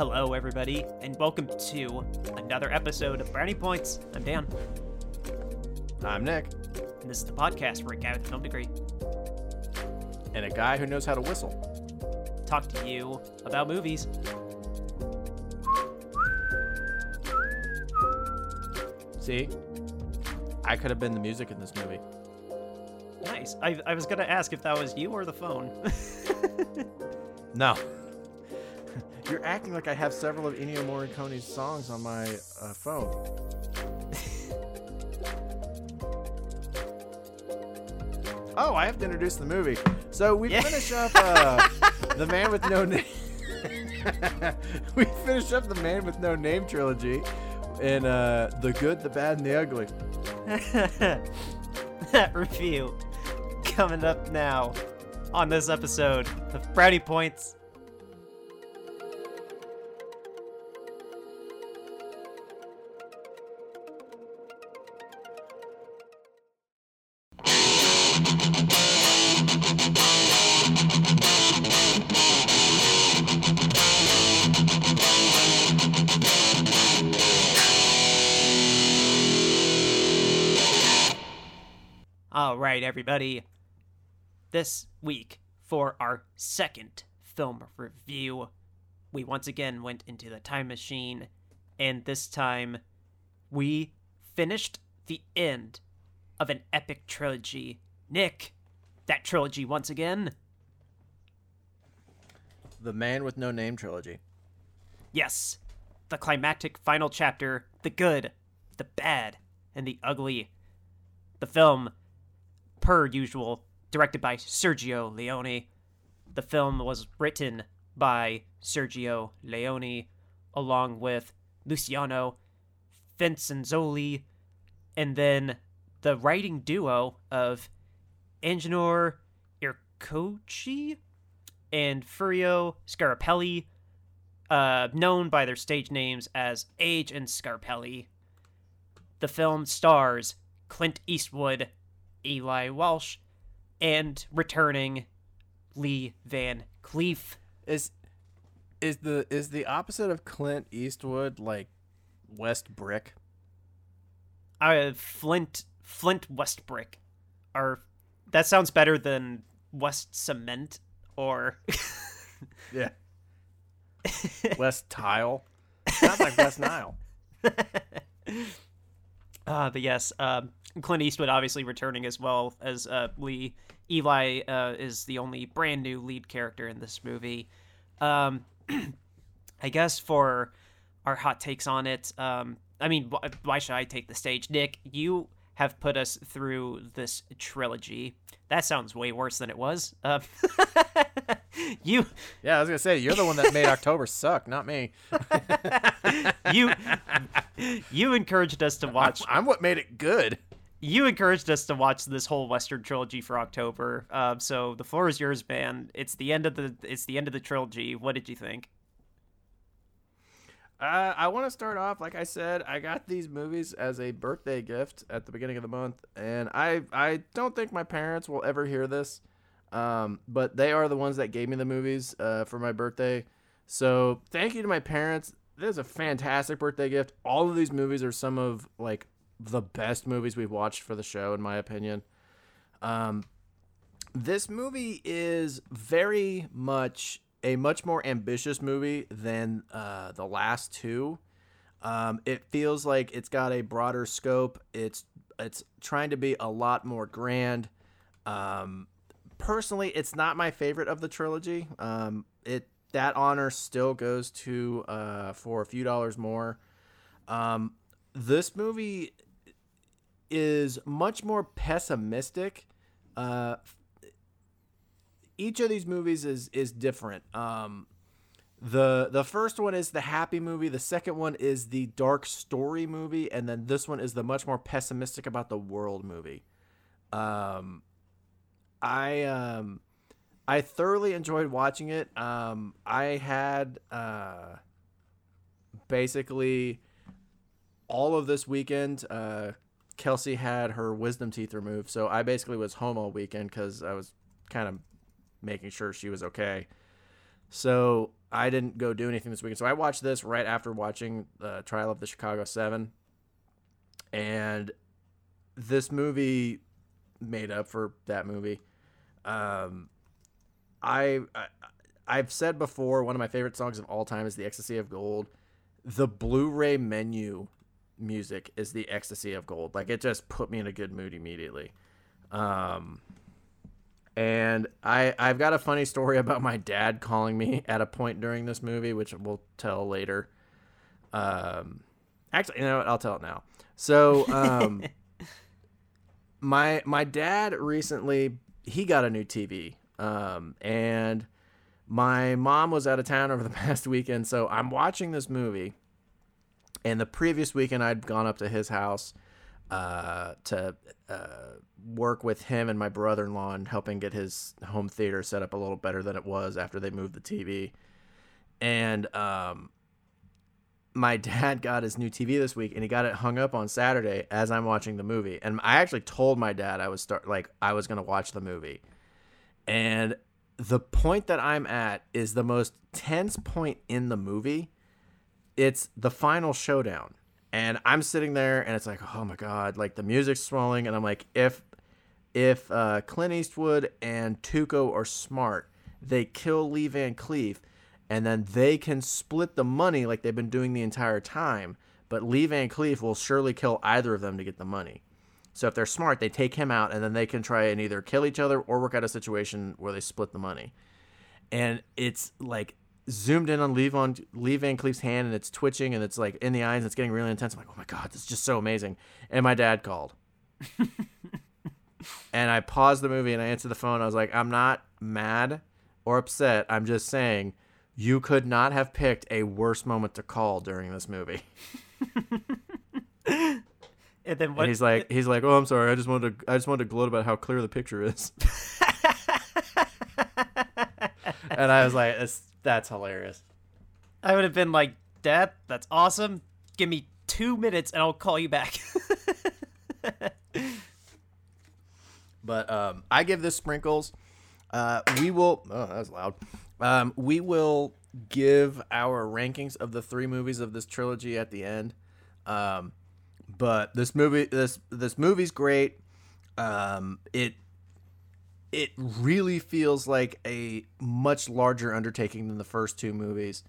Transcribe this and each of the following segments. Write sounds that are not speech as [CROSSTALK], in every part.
Hello, everybody, and welcome to another episode of Brownie Points. I'm Dan, I'm Nick, and this is the podcast for a guy with a film degree and a guy who knows how to whistle. talk to you about movies. See? I could have been the music in this movie. Nice. I, I was gonna ask if that was you or the phone. [LAUGHS] No. You're acting like I have several of Ennio Morricone's songs on my uh, phone. [LAUGHS] oh, I have to introduce the movie. So we Yeah. finish up uh, [LAUGHS] The Man with No Name. [LAUGHS] we finish up The Man with No Name trilogy in uh, The Good, the Bad, and the Ugly. that review coming up now on this episode of Brownie Points. Everybody. This week, for our second film review, we once again went into the time machine, and this time we finished the end of an epic trilogy. Nick, that trilogy once again? The Man with No Name trilogy. Yes, the climactic final chapter the good, the bad, and the ugly. The film, per usual, directed by Sergio Leone. The film was written by Sergio Leone along with Luciano Vincenzoni and then the writing duo of Agenore Incrocci and Furio Scarpelli uh, known by their stage names as Age and Scarpelli. The film stars Clint Eastwood, Eli Wallach, and returning Lee Van Cleef. Is is the is the opposite of Clint Eastwood like West Brick? Uh, Flint Flint West Brick, Or that sounds better than West Cement or [LAUGHS] Yeah. [LAUGHS] West Tile. Sounds like West Nile. [LAUGHS] Uh, but yes, um, Clint Eastwood obviously returning as well as uh, Lee. Eli uh, is the only brand new lead character in this movie. Um, [CLEARS THROAT] I guess for our hot takes on it, um, I mean, wh- why should I take the stage? Nick, you have put us through this trilogy. That sounds way worse than it was. Uh, [LAUGHS] [LAUGHS] you Yeah, I was gonna say you're the one that made October suck, not me. [LAUGHS] you you encouraged us to watch I'm what made it good. you encouraged us to watch this whole Western trilogy for October. Um, so the floor is yours, man. It's the end of the it's the end of the trilogy. What did you think? Uh, I want to start off like I said. I got these movies as a birthday gift at the beginning of the month, and I I don't think my parents will ever hear this, um, but they are the ones that gave me the movies uh, for my birthday. So thank you to my parents. This is a fantastic birthday gift. All of these movies are some of like the best movies we've watched for the show, in my opinion. Um, this movie is very much a much more ambitious movie than uh, the last two. Um, it feels like it's got a broader scope. It's it's trying to be a lot more grand. Um, personally, it's not my favorite of the trilogy. Um, it that honor still goes to uh, for a few dollars more. Um, this movie is much more pessimistic. Uh, each of these movies is is different. Um, the the first one is the happy movie. The second one is the dark story movie, and then this one is the much more pessimistic about the world movie. Um, I um, I thoroughly enjoyed watching it. Um, I had uh, basically all of this weekend. Uh, Kelsey had her wisdom teeth removed, so I basically was home all weekend because I was kind of making sure she was okay. So I didn't go do anything this weekend. So I watched this right after watching the Trial of the Chicago Seven, and this movie made up for that movie. Um, I, I I've said before one of my favorite songs of all time is "The Ecstasy of Gold." The Blu-ray menu music is "The Ecstasy of Gold." Like it just put me in a good mood immediately. Um, and I I've got a funny story about my dad calling me at a point during this movie, which we'll tell later. Um, actually, you know what? I'll tell it now. So, um, [LAUGHS] my my dad recently he got a new TV, um, and my mom was out of town over the [LAUGHS] past weekend, so I'm watching this movie. And the previous weekend, I'd gone up to his house uh, to uh, work with him and my brother-in-law and helping get his home theater set up a little better than it was after they moved the TV. And um, my [LAUGHS] dad got his new TV this week, and he got it hung up on Saturday as I'm watching the movie. And I actually told my dad I was start like I was gonna watch the movie, and the point that I'm at is the most tense point in the movie. It's the final showdown. And I'm sitting there and it's like, oh my God, like the music's swelling. And I'm like, if if uh, Clint Eastwood and Tuco are smart, they kill Lee Van Cleef and then they can split the money like they've been doing the entire time. But Lee Van Cleef will surely kill either of them to get the money. So if they're smart, they take him out and then they can try and either kill each other or work out a situation where they split the money. And it's like zoomed in on Lee Van, Lee Van Cleef's hand and it's twitching and it's like in the eyes and it's getting really intense. I'm like, oh my God, this is just so amazing. And my dad called. [LAUGHS] and I paused the movie and I answered the phone. I was like, I'm not mad or upset. I'm just saying you could not have picked a worse moment to call during this movie. And then what? And he's like, he's like, oh, I'm sorry. I just wanted to, I just wanted to gloat about how clear the picture is. [LAUGHS] and I was like, that's, that's hilarious. I would have been like, Dad, that's awesome. Give me two minutes and I'll call you back. [LAUGHS] But um, I give this sprinkles. Uh, we will. Oh, that was loud. Um, we will give our rankings of the three movies of this trilogy at the end. Um, but this movie, this this movie's great. Um, it it really feels like a much larger undertaking than the first two movies.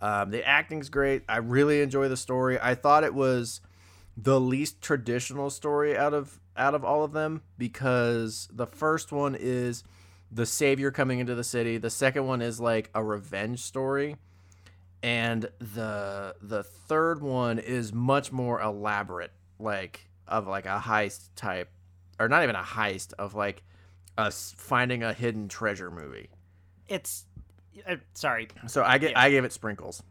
Um, the acting's great. I really enjoy the story. I thought it was the least traditional story out of out of all of them because the first one is the savior coming into the city. The second one is like a revenge story. And the the third one is much more elaborate, like of like a heist type or not even a heist of like us finding a hidden treasure movie. it's. Uh, sorry. So I get Yeah. I gave it sprinkles.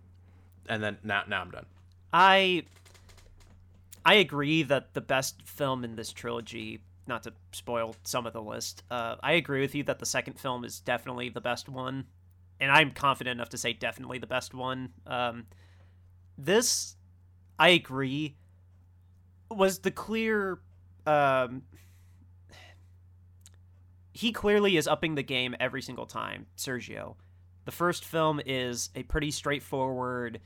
And then now now I'm done. I I agree that the best film in this trilogy, not to spoil some of the list, uh, I agree with you that the second film is definitely the best one, and I'm confident enough to say definitely the best one. Um, this, I agree, was the clear. Um, he clearly is upping the game every single time, Sergio. The first film is a pretty straightforward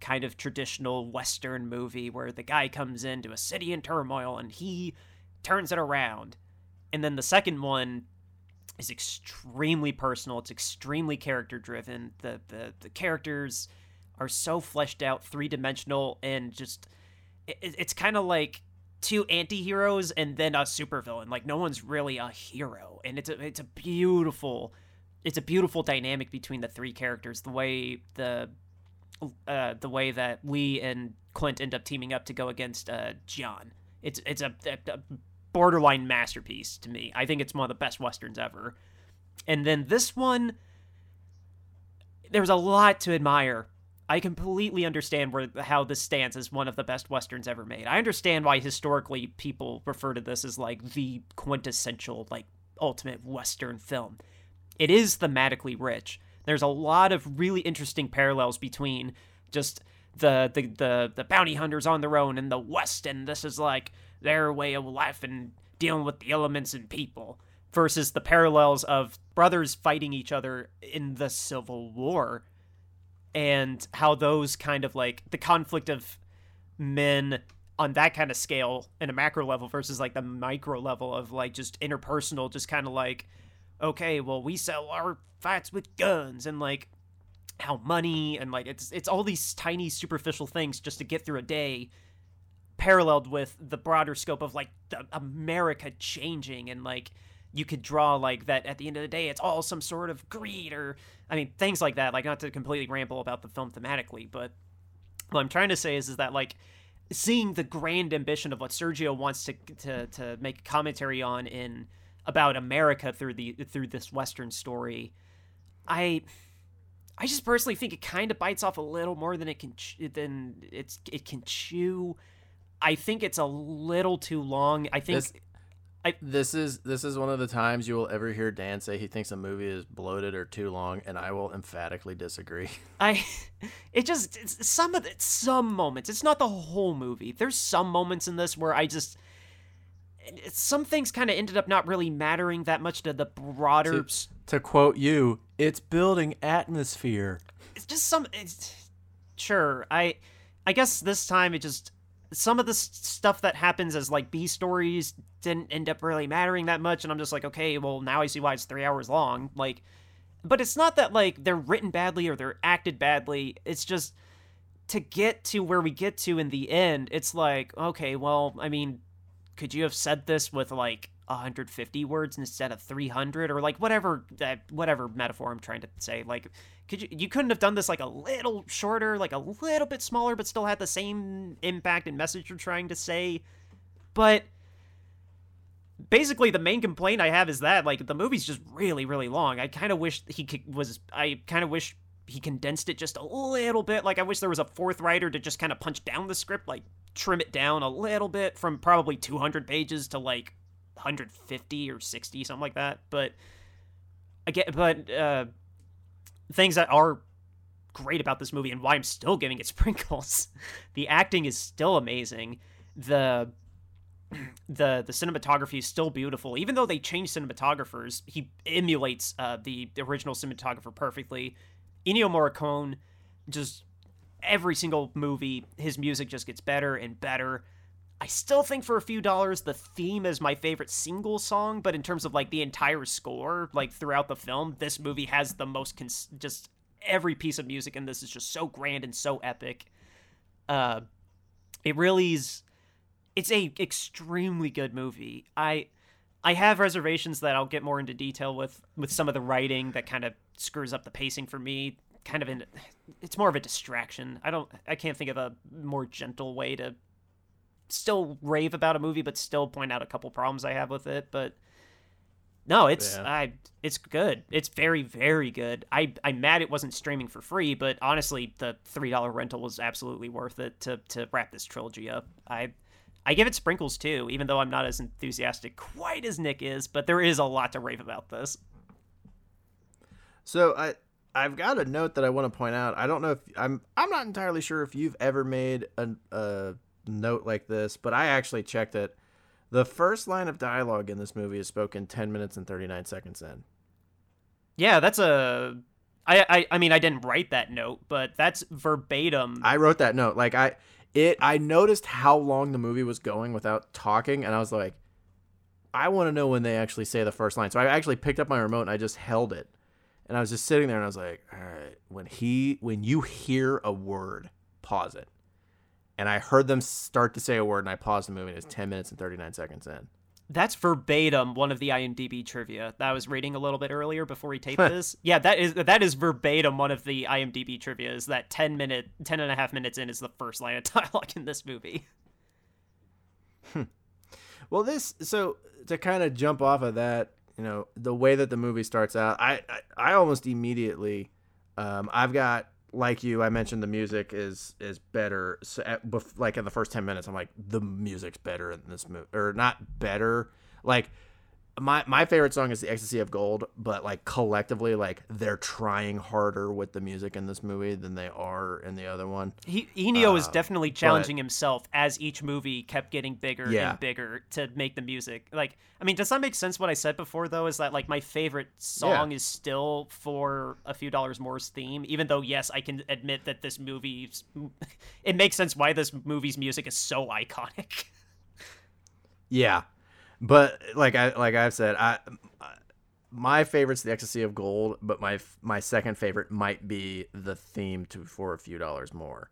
kind of traditional western movie where the guy comes into a city in turmoil and he turns it around. And then the second one is extremely personal. It's extremely character driven. The, the the characters are so fleshed out, three dimensional, and just it, it's kind of like two anti-heroes and then a supervillain. Like no one's really a hero, and it's a it's a beautiful it's a beautiful dynamic between the three characters. The way the uh, the way that Lee and Clint end up teaming up to go against uh, John. It's it's a, a, a borderline masterpiece to me. I think it's one of the best westerns ever. And then this one, there's a lot to admire. I completely understand where how this stands as one of the best westerns ever made. I understand why historically people refer to this as like the quintessential like ultimate western film. It is thematically rich. There's a lot of really interesting parallels between just the the the, the bounty hunters on their own and the west and this is like their way of life and dealing with the elements and people. versus the parallels of brothers fighting each other in the Civil War and how those kind of like the conflict of men on that kind of scale in a macro level versus like the micro level of like just interpersonal just kind of like okay well we sell our fights with guns and like how money and like it's it's all these tiny superficial things just to get through a day paralleled with the broader scope of like the America changing and like you could draw like that at the end of the day it's all some sort of greed or I mean things like that like not to completely ramble about the film thematically but what I'm trying to say is is that like seeing the grand ambition of what Sergio wants to to to make commentary on in about America through the through this western story I I just personally think it kind of bites off a little more than it can than it's it can chew. I think it's a little too long. I think this, I, this is this is one of the times you will ever hear Dan say he thinks a movie is bloated or too long, and I will emphatically disagree. [LAUGHS] I, it just some of the, some moments. It's not the whole movie. There's some moments in this where I just some things kind of ended up not really mattering that much to the broader. To, to quote you, it's building atmosphere. It's just some. It's, sure, I, I guess this time it just some of the stuff that happens as like B stories didn't end up really mattering that much, and I'm just like, okay, well now I see why it's three hours long. Like, but it's not that like they're written badly or they're acted badly. It's just to get to where we get to in the end. It's like, okay, well, I mean, could you have said this with like 150 words instead of 300 or like whatever that whatever metaphor I'm trying to say. Like could you you couldn't have done this like a little shorter like a little bit smaller but still had the same impact and message you're trying to say. But basically the main complaint I have is that like the movie's just really really long. I kind of wish he was I kind of wish he condensed it just a little bit. Like I wish there was a fourth writer to just kind of punch down the script like trim it down a little bit from probably 200 pages to like 150 or 60 something like that. But again but uh things that are great about this movie and why I'm still giving it [LAUGHS] sprinkles the acting is still amazing. The [CLEARS THROAT] the the cinematography is still beautiful. Even though they changed cinematographers he emulates uh, the original cinematographer perfectly. Ennio Morricone just every single movie, his music just gets better and better. I still think for a few dollars, the theme is my favorite single song, but in terms of like the entire score, like throughout the film, this movie has the most cons- just every piece of music in this is just so grand and so epic. Uh, it really is. It's a extremely good movie. I I have reservations that I'll get more into detail with with some of the writing that kind of screws up the pacing for me kind of in it's more of a distraction. I don't I can't think of a more gentle way to still rave about a movie but still point out a couple problems I have with it, but no, it's yeah. I it's good. It's very very good. I I'm mad it wasn't streaming for free, but honestly, the $3 rental was absolutely worth it to to wrap this trilogy up. I I give it sprinkles too, even though I'm not as enthusiastic quite as Nick is, but there is a lot to rave about this. So I I've got a note that I want to point out. I don't know if I'm I'm not entirely sure if you've ever made a, a note like this, but I actually checked it. The first line of dialogue in this movie is spoken 10 minutes and 39 seconds in. Yeah, that's a I, I I mean I didn't write that note, but that's verbatim. I wrote that note. Like I it I noticed how long the movie was going without talking and I was like I want to know when they actually say the first line. So I actually picked up my remote and I just held it and I was just sitting there and I was like, all right, when he when you hear a word, pause it. And I heard them start to say a word and I paused the movie and it's 10 minutes and 39 seconds in. That's verbatim one of the IMDb trivia that I was reading a little bit earlier before we taped this. Yeah, that is that is verbatim one of the IMDb trivia is that 10 minute 10 and a half minutes in is the first line of [LAUGHS] dialogue in this movie. Hmm. Well, this so to kind of jump off of that, you know the way that the movie starts out i i, I almost immediately um, i've got like you i mentioned the music is is better. So at, like in the first 10 minutes i'm like the music's better in this movie or not better. Like my my favorite song is the ecstasy of gold but like collectively like they're trying harder with the music in this movie than they are in the other one He, Ennio is Uh, definitely challenging himself as each movie kept getting bigger Yeah. and bigger to make the music. Like, I mean, does that make sense? What I said before, though, is that like my favorite song is still for a few dollars more's theme. Even though, yes, I can admit that this movie, [LAUGHS] it makes sense why this movie's music is so iconic. [LAUGHS] yeah but like i like i've said i my favorite's the ecstasy of gold but my my second favorite might be the theme to for a few dollars more.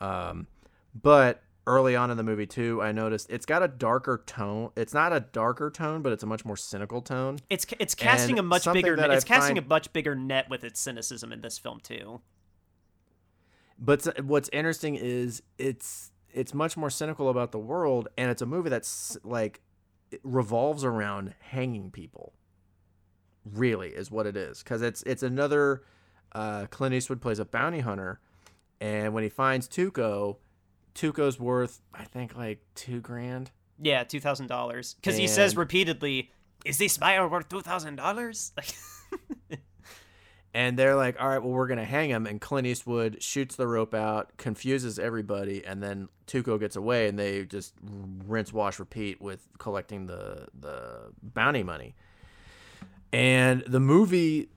Um but early on in the movie too i noticed it's got a darker tone. It's not a darker tone but it's a much more cynical tone. It's it's casting And a much bigger that it's I casting find- a much bigger net with its cynicism in this film too. But what's interesting is it's it's much more cynical about the world, and it's a movie that's like revolves around hanging people. Really, is what it is, because it's it's another. Uh, Clint Eastwood plays a bounty hunter, and when he finds Tuco, Tuco's worth I think like two grand. Yeah, two thousand dollars. Because he says repeatedly, "Is this buyer worth two thousand dollars?" [LAUGHS] Like, And they're like, all right, well, we're going to hang him. And Clint Eastwood shoots the rope out, confuses everybody, and then Tuco gets away, and they just rinse, wash, repeat with collecting the, the bounty money. And the movie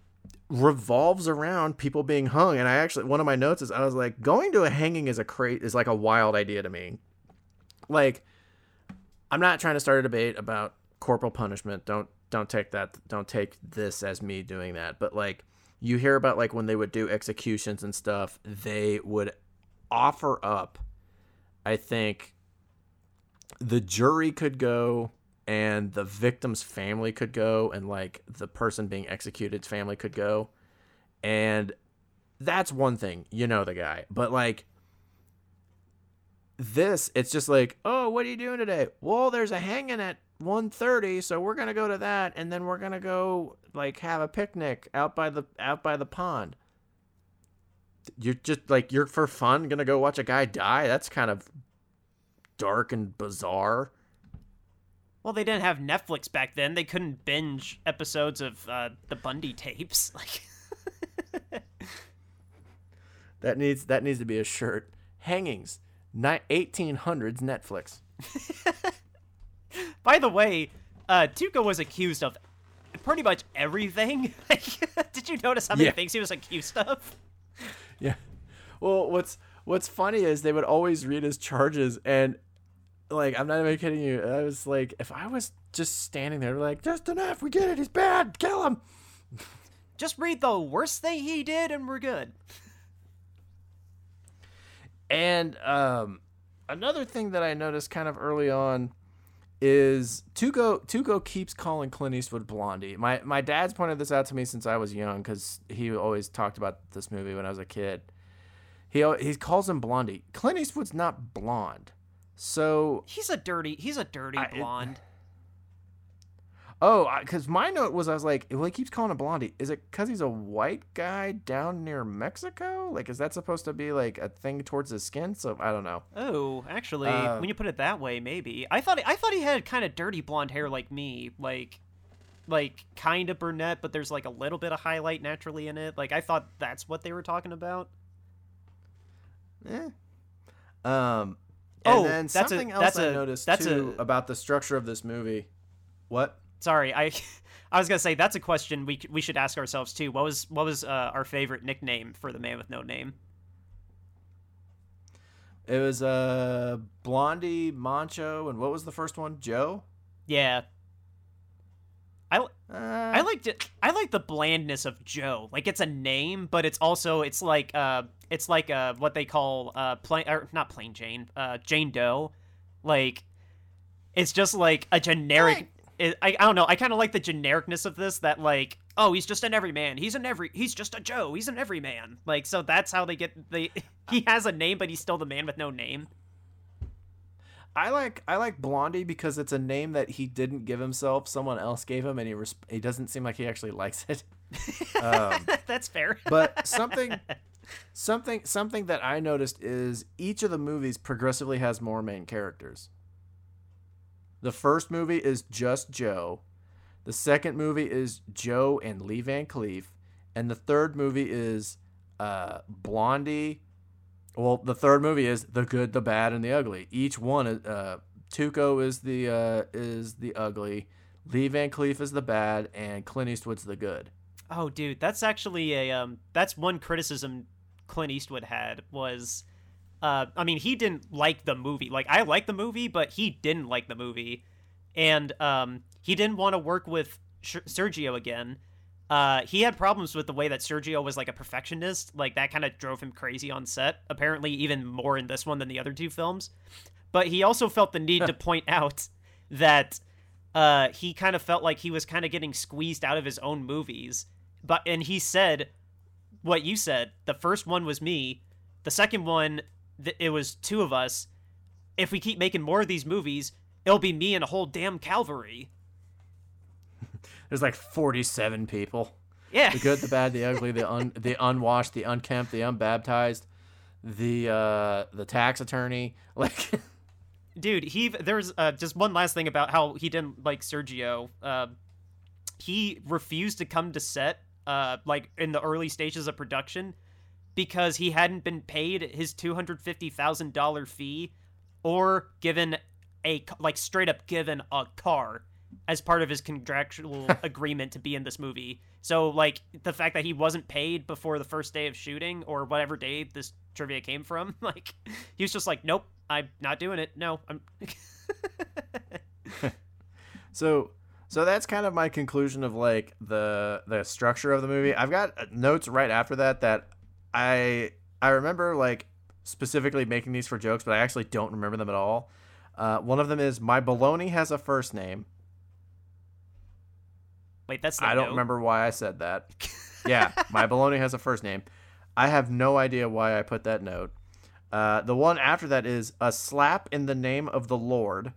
revolves around people being hung. And I actually, one of my notes is I was like, going to a hanging is a crate is like a wild idea to me. Like, I'm not trying to start a debate about corporal punishment. Don't don't take that. Don't take this as me doing that. But like, you hear about like when they would do executions and stuff, they would offer up. I think the jury could go and the victim's family could go and like the person being executed's family could go and that's one thing you know the guy but like this it's just like oh what are you doing today well there's a hanging at 1.30 so we're gonna go to that and then we're gonna go like have a picnic out by the out by the pond. You're just like you're for fun gonna go watch a guy die? That's kind of dark and bizarre. Well, they didn't have Netflix back then. They couldn't binge episodes of uh, the Bundy tapes. [LAUGHS] Like, that needs that needs to be a shirt. Hangings. Ni- 1800s netflix. [LAUGHS] By the way, uh, Tuco was accused of pretty much everything. [LAUGHS] Did you notice how many Yeah. things he was accused of? Yeah. Well, what's what's funny is they would always read his charges and like I'm not even kidding you. I was like if I was just standing there like just enough, we get it, he's bad, kill him. Just read the worst thing he did, and we're good. And um another thing that I noticed kind of early on is Tuco Tuco keeps calling Clint Eastwood Blondie. My my dad's pointed this out to me since I was young cuz he always talked about this movie when I was a kid. He he calls him Blondie. Clint Eastwood's not blonde. So He's a dirty. He's a dirty I- it- blonde. Oh, because my note was, I was like, well, he keeps calling him Blondie. Is it because he's a white guy down near Mexico? Like, is that supposed to be like a thing towards his skin? So I don't know. Oh, actually, Uh, when you put it that way, maybe I thought I thought he had kind of dirty blonde hair like me, like like kind of brunette, but there's like a little bit of highlight naturally in it. Like I thought that's what they were talking about. Eh. Um. Oh, that's a- something else that's I a- noticed that's too a- about the structure of this movie. What? Sorry, I [LAUGHS] I was gonna say that's a question we we should ask ourselves too. What was what was uh, our favorite nickname for the man with no name? It was uh Blondie, Mancho, and what was the first one? Joe. Yeah, I Uh, I liked it. I like the blandness of Joe. Like it's a name, but it's also it's like uh it's like uh what they call uh plain or not plain Jane uh Jane Doe, like it's just like a generic. I I don't know. I kind of like the genericness of this. That like oh he's just an everyman. He's an every. He's just a Joe. He's an everyman. Like so that's how they get they. [LAUGHS] He has a name, but he's still the man with no name. I like I like Blondie because it's a name that he didn't give himself. Someone else gave him, and he res- he doesn't seem like he actually likes it. [LAUGHS] Um, that's fair. but something [LAUGHS] something something that I noticed is each of the movies progressively has more main characters. The first movie is just Joe. The second movie is Joe and Lee Van Cleef, and the third movie is uh, Blondie. Well, the third movie is The Good, the Bad, and the Ugly. Each one uh, Tuco is the uh, is the ugly, Lee Van Cleef is the bad, and Clint Eastwood's the good. Oh, dude, that's actually a um, that's one criticism Clint Eastwood had was, uh, I mean, he didn't like the movie. Like, I like the movie, but he didn't like the movie, and um, he didn't want to work with Sh- Sergio again. Uh, he had problems with the way that Sergio was like a perfectionist. Like that kind of drove him crazy on set. Apparently, even more in this one than the other two films. But he also felt the need to [LAUGHS] point out that uh, he kind of felt like he was kind of getting squeezed out of his own movies. But and he said what you said. The first one was me. The second one, th- it was two of us. If we keep making more of these movies, it'll be me and a whole damn cavalry. [LAUGHS] There's like 47 people. Yeah. The good, the bad, the [LAUGHS] ugly, the un, the unwashed, the unkempt, the unbaptized, the uh, the tax attorney. [LAUGHS] Like, dude he there's uh, just one last thing about how he didn't like sergio uh, he refused to come to set uh, like in the early stages of production because he hadn't been paid his $250000 fee or given a like straight up given a car as part of his contractual [LAUGHS] agreement to be in this movie so like the fact that he wasn't paid before the first day of shooting or whatever day this trivia came from [LAUGHS] like he was just like nope I'm not doing it. No, I'm. [LAUGHS] so, so that's kind of my conclusion of like the the structure of the movie. I've got notes right after that that I I remember like specifically making these for jokes, but I actually don't remember them at all. Uh, one of them is my baloney has a first name. Wait, that's I don't note. remember why I said that. [LAUGHS] yeah, my baloney has a first name. I have no idea why I put that note. Uh, the one after that is a slap in the name of the Lord.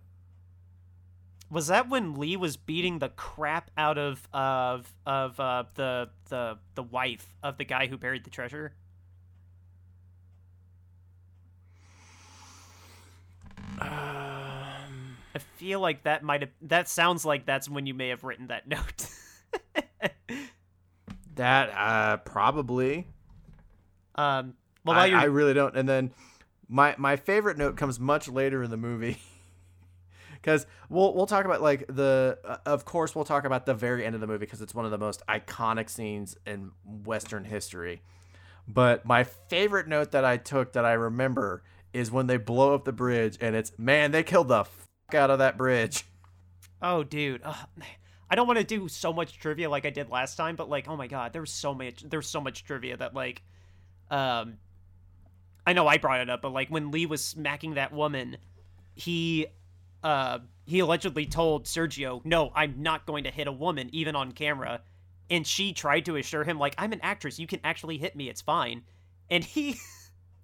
Was that when Lee was beating the crap out of of of uh, the the the wife of the guy who buried the treasure? Um, I feel like that might have. That sounds like that's when you may have written that [LAUGHS] note. that uh, probably. Um, well, I. I really don't. And then my my favorite note comes much later in the movie. [LAUGHS] Because we'll we'll talk about like the uh, of course we'll talk about the very end of the movie because it's one of the most iconic scenes in Western history. But my favorite note that I took that I remember is when they blow up the bridge and it's man they killed the fuck out of that bridge. Oh, dude. Ugh. I don't want to do so much trivia like I did last time, but like, oh my god, there's so much there's so much trivia that like um I know I brought it up, but like when Lee was smacking that woman, he uh he allegedly told Sergio, "No, I'm not going to hit a woman even on camera." And she tried to assure him like, "I'm an actress. You can actually hit me. It's fine." And he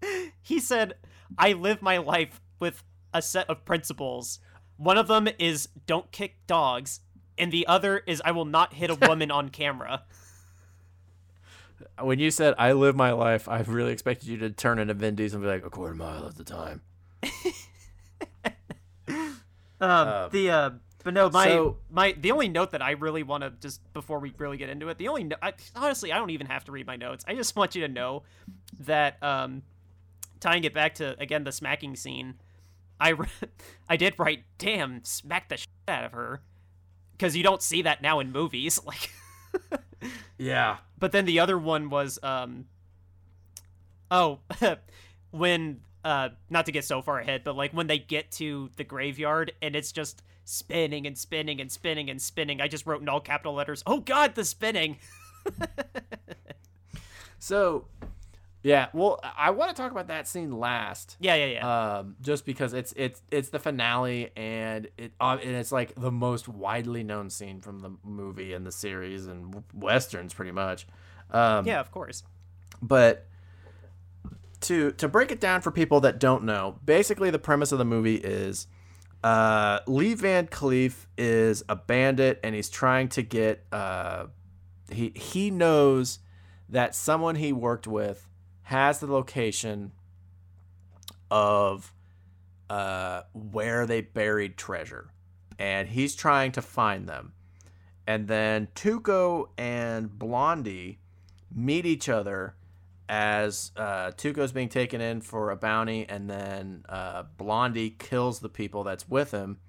[LAUGHS] he said, "I live my life with a set of principles. One of them is don't kick dogs, and the other is I will not hit a [LAUGHS] woman on camera." When you said I live my life, I really expected you to turn into Vin Diesel and be like a quarter mile at the time. [LAUGHS] Um, the uh, but no, my so- my the only note that I really want to just before we really get into it, the only no- I, honestly I don't even have to read my notes. I just want you to know that um, tying it back to again the smacking scene, I [LAUGHS] I did write damn smack the shit out of her because you don't see that now in movies [LAUGHS] like. Yeah. But then the other one was um oh [LAUGHS] when uh not to get so far ahead, but like when they get to the graveyard and it's just spinning and spinning and spinning and spinning. I just wrote in all capital letters, "Oh god, the spinning." So, yeah. Well, I want to talk about that scene last. yeah, yeah, yeah. um, just because it's it's it's the finale and it uh, and it's like the most widely known scene from the movie and the series and westerns pretty much. Um, yeah, of course. But to to break it down for people that don't know, basically the premise of the movie is uh, Lee Van Cleef is a bandit and he's trying to get uh, he he knows that someone he worked with has the location of uh, where they buried treasure, and he's trying to find them. and then Tuco and Blondie meet each other as uh, Tuco's being taken in for a bounty, and then uh, Blondie kills the people that's with him,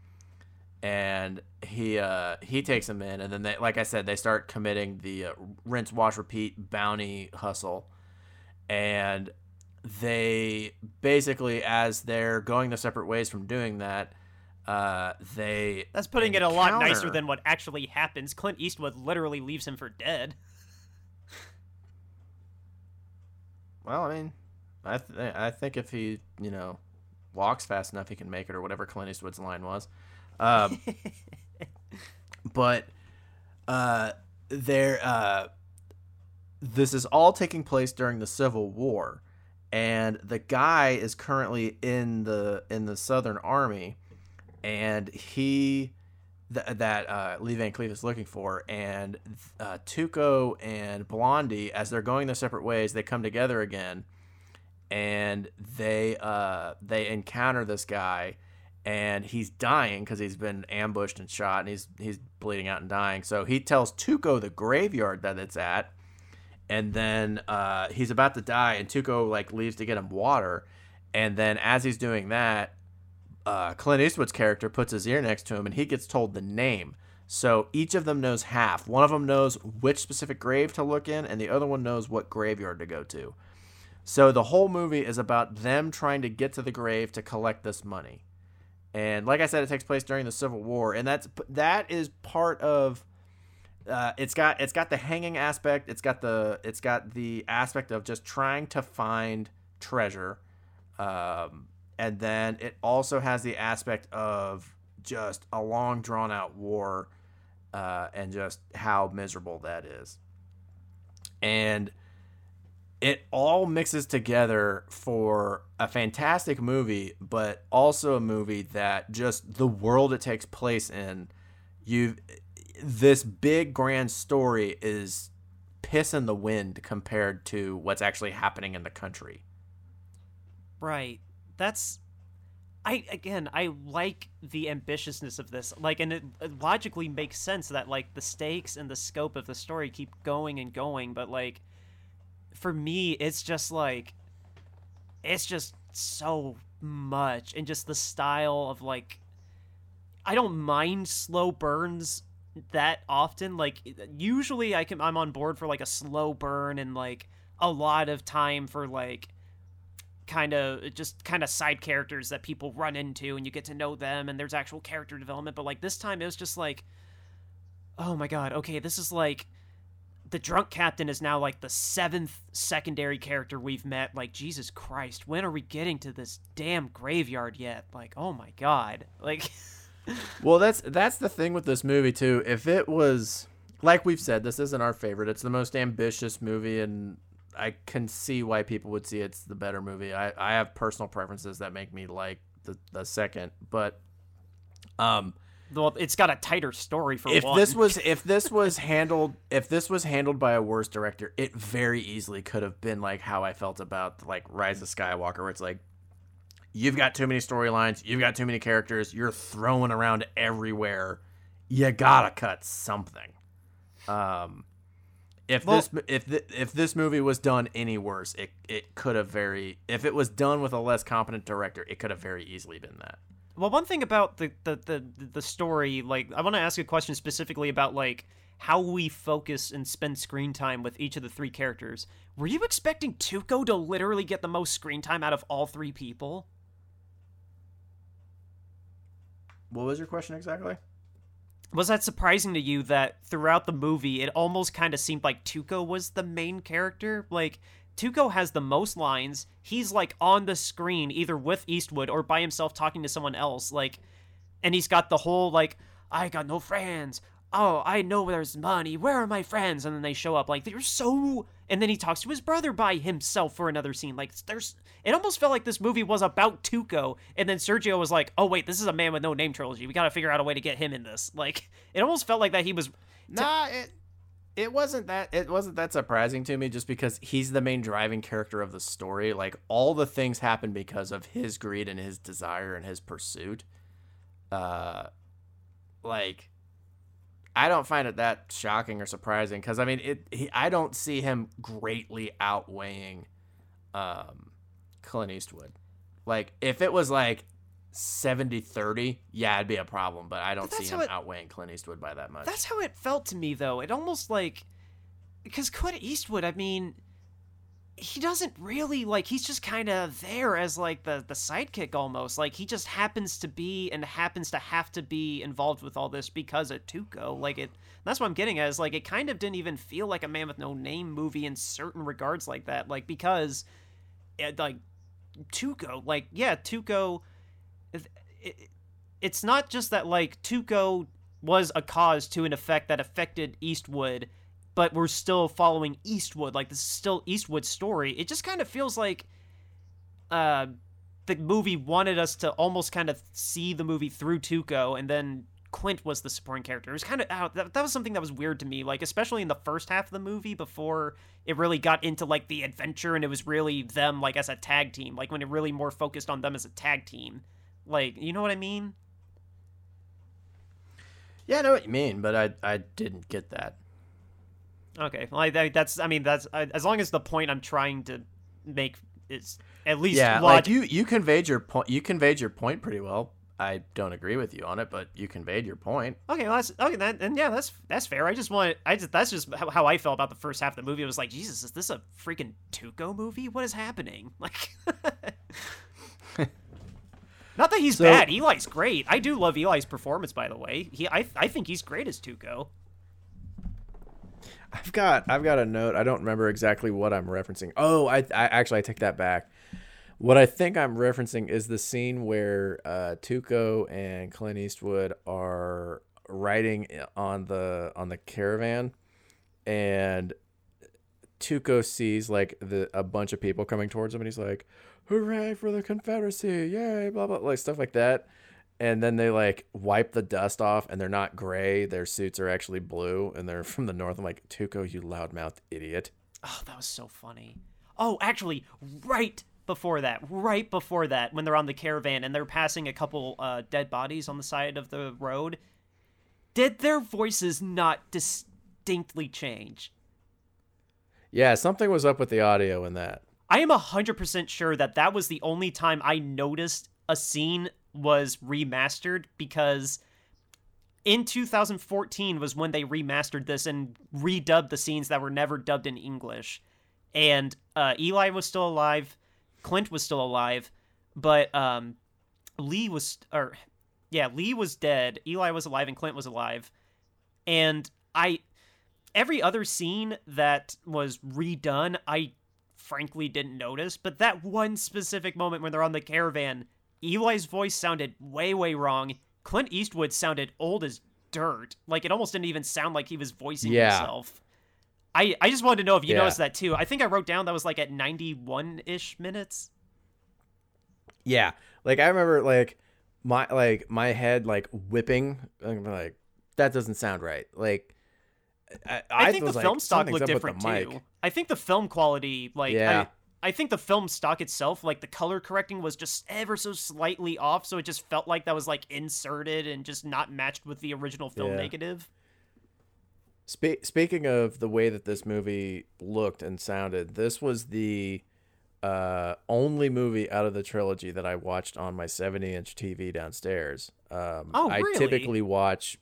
and he uh, he takes them in, and then they, like I said, they start committing the uh, rinse, wash, repeat bounty hustle, and they basically, as they're going the separate ways from doing that, uh, they That's putting it a lot nicer than what actually happens. Clint Eastwood literally leaves him for dead. Well, I mean, I th- I think if he you know walks fast enough, he can make it, or whatever Clint Eastwood's line was. Um, [LAUGHS] but uh, there, uh, this is all taking place during the Civil War, and the guy is currently in the in the Southern Army, and he. Th- that uh, Lee Van Cleef is looking for, and uh, Tuco and Blondie, as they're going their separate ways, they come together again, and they uh, they encounter this guy, and he's dying because he's been ambushed and shot, and he's he's bleeding out and dying. So he tells Tuco the graveyard that it's at, and then uh, he's about to die, and Tuco like leaves to get him water, and then as he's doing that, uh, Clint Eastwood's character puts his ear next to him, and he gets told the name. So each of them knows half. One of them knows which specific grave to look in, and the other one knows what graveyard to go to. So the whole movie is about them trying to get to the grave to collect this money. And like I said, it takes place during the Civil War, and that's that is part of. Uh, it's got it's got the hanging aspect. It's got the it's got the aspect of just trying to find treasure, um, and then it also has the aspect of just a long drawn out war, uh, and just how miserable that is. And it all mixes together for a fantastic movie, but also a movie that just the world it takes place in, you this big grand story is piss in the wind compared to what's actually happening in the country. Right. That's I again, I like the ambitiousness of this. Like and it, it logically makes sense that like the stakes and the scope of the story keep going and going, but like for me it's just like it's just so much and just the style of like I don't mind slow burns that often like usually I can I'm on board for like a slow burn and like a lot of time for like kind of just kind of side characters that people run into and you get to know them and there's actual character development. But like this time it was just like oh my god okay this is like the drunk captain is now like the seventh secondary character we've met. Like jesus christ when are we getting to this damn graveyard yet? Like oh my god. Like [LAUGHS] Well, that's that's the thing with this movie too. If it was like we've said, this isn't our favorite. It's the most ambitious movie, and I can see why people would see it's the better movie. I, I have personal preferences that make me like the, the second, but um, well it's got a tighter story for if one this was [LAUGHS] if this was handled if this was handled by a worse director, it very easily could have been like how I felt about like Rise of Skywalker, where it's like you've got too many storylines, you've got too many characters, you're throwing around everywhere. You gotta cut something. Um, if Well- this if th- if this movie was done any worse, it it could have very if it was done with a less competent director, it could have very easily been that. Well, one thing about the the the, the story, like I want to ask a question specifically about like how we focus and spend screen time with each of the three characters. Were you expecting Tuco to literally get the most screen time out of all three people? What was your question exactly? Was that surprising to you that throughout the movie it almost kind of seemed like Tuco was the main character? Like Tuco has the most lines. He's like on the screen either with Eastwood or by himself talking to someone else. Like and he's got the whole like I got no friends. Oh, I know where there's money. Where are my friends? And then they show up like they're so and then he talks to his brother by himself for another scene. Like there's it almost felt like this movie was about Tuco and then Sergio was like, "Oh wait, this is a man with no name trilogy. We got to figure out a way to get him in this." [LAUGHS] Like it almost felt like that he was Nah, it it wasn't that it wasn't that surprising to me just because he's the main driving character of the story. Like all the things happen because of his greed and his desire and his pursuit. Uh like I don't find it that shocking or surprising because I mean it. He, I don't see him greatly outweighing um, Clint Eastwood. Like if it was like 70-30, yeah, it'd be a problem. But I don't But see him it- outweighing Clint Eastwood by that much. That's how it felt to me, though. It almost like because Clint Eastwood, I mean, he doesn't really like. He's just kind of there as like the the sidekick almost. Like he just happens to be and happens to have to be involved with all this because of Tuco. Like it. That's what I'm getting at. Is like it kind of didn't even feel like a Man with No Name movie in certain regards like that. Like because, it, like Tuco, like yeah, Tuco. It, it, it's not just that like Tuco was a cause to an effect that affected Eastwood, but we're still following Eastwood. Like this is still Eastwood's story. It just kind of feels like uh the movie wanted us to almost kind of see the movie through Tuco and then Clint was the supporting character. It was kind of that, that was something that was weird to me, like especially in the first half of the movie before it really got into like the adventure and it was really them like as a tag team, like when it really more focused on them as a tag team. Like, you know what I mean? yeah, I know what you mean, but I I didn't get that. Okay, like that, that's. I mean, that's uh, as long as the point I'm trying to make is at least Yeah, log- like you you conveyed your point. You conveyed your point pretty well. I don't agree with you on it, but you conveyed your point. Okay, well, that's okay. That, and yeah, that's that's fair. I just want. I just that's just how, how I felt about the first half of the movie. I was like, Jesus, is this a freaking Tuco movie? What is happening? [LAUGHS] Like, [LAUGHS] not that he's So- bad. Eli's great. I do love Eli's performance, by the way. He, I, I think he's great as Tuco. I've got I've got a note. I don't remember exactly what I'm referencing. Oh, I, I actually I take that back. What I think I'm referencing is the scene where uh, Tuco and Clint Eastwood are riding on the on the caravan, and Tuco sees like the a bunch of people coming towards him, and he's like, "Hooray for the Confederacy! Yay!" Blah blah like stuff like that. And then they like wipe the dust off, and they're not gray. Their suits are actually blue, and they're from the north. I'm like, Tuco, you loudmouth idiot. Oh, that was so funny. Oh, actually, right before that, right before that, when they're on the caravan and they're passing a couple uh, dead bodies on the side of the road, did their voices not distinctly change? Yeah, something was up with the audio in that. I am 100% sure that that was the only time I noticed a scene was remastered because in 2014 was when they remastered this and redubbed the scenes that were never dubbed in English. And uh, Eli was still alive, Clint was still alive, but um, Lee was or yeah, Lee was dead, Eli was alive and Clint was alive. And I every other scene that was redone, I frankly didn't notice, but that one specific moment when they're on the caravan, Eli's voice sounded way, way wrong. Clint Eastwood sounded old as dirt. Like it almost didn't even sound like he was voicing Yeah. himself. I, I just wanted to know if you Yeah. noticed that too. I think I wrote down that was like at 91 ish minutes. Yeah, like I remember like my like my head like whipping. Like that doesn't sound right. Like I, I, think was the like, film stock looked different too. I think the film quality, like, Yeah. I, I think the film stock itself, like the color correcting was just ever so slightly off, so it just felt like that was like inserted and just not matched with the original film Yeah. negative. Spe- speaking of the way that this movie looked and sounded, this was the uh, only movie out of the trilogy that I watched on my 70 inch TV downstairs. Um, Oh, I typically watch.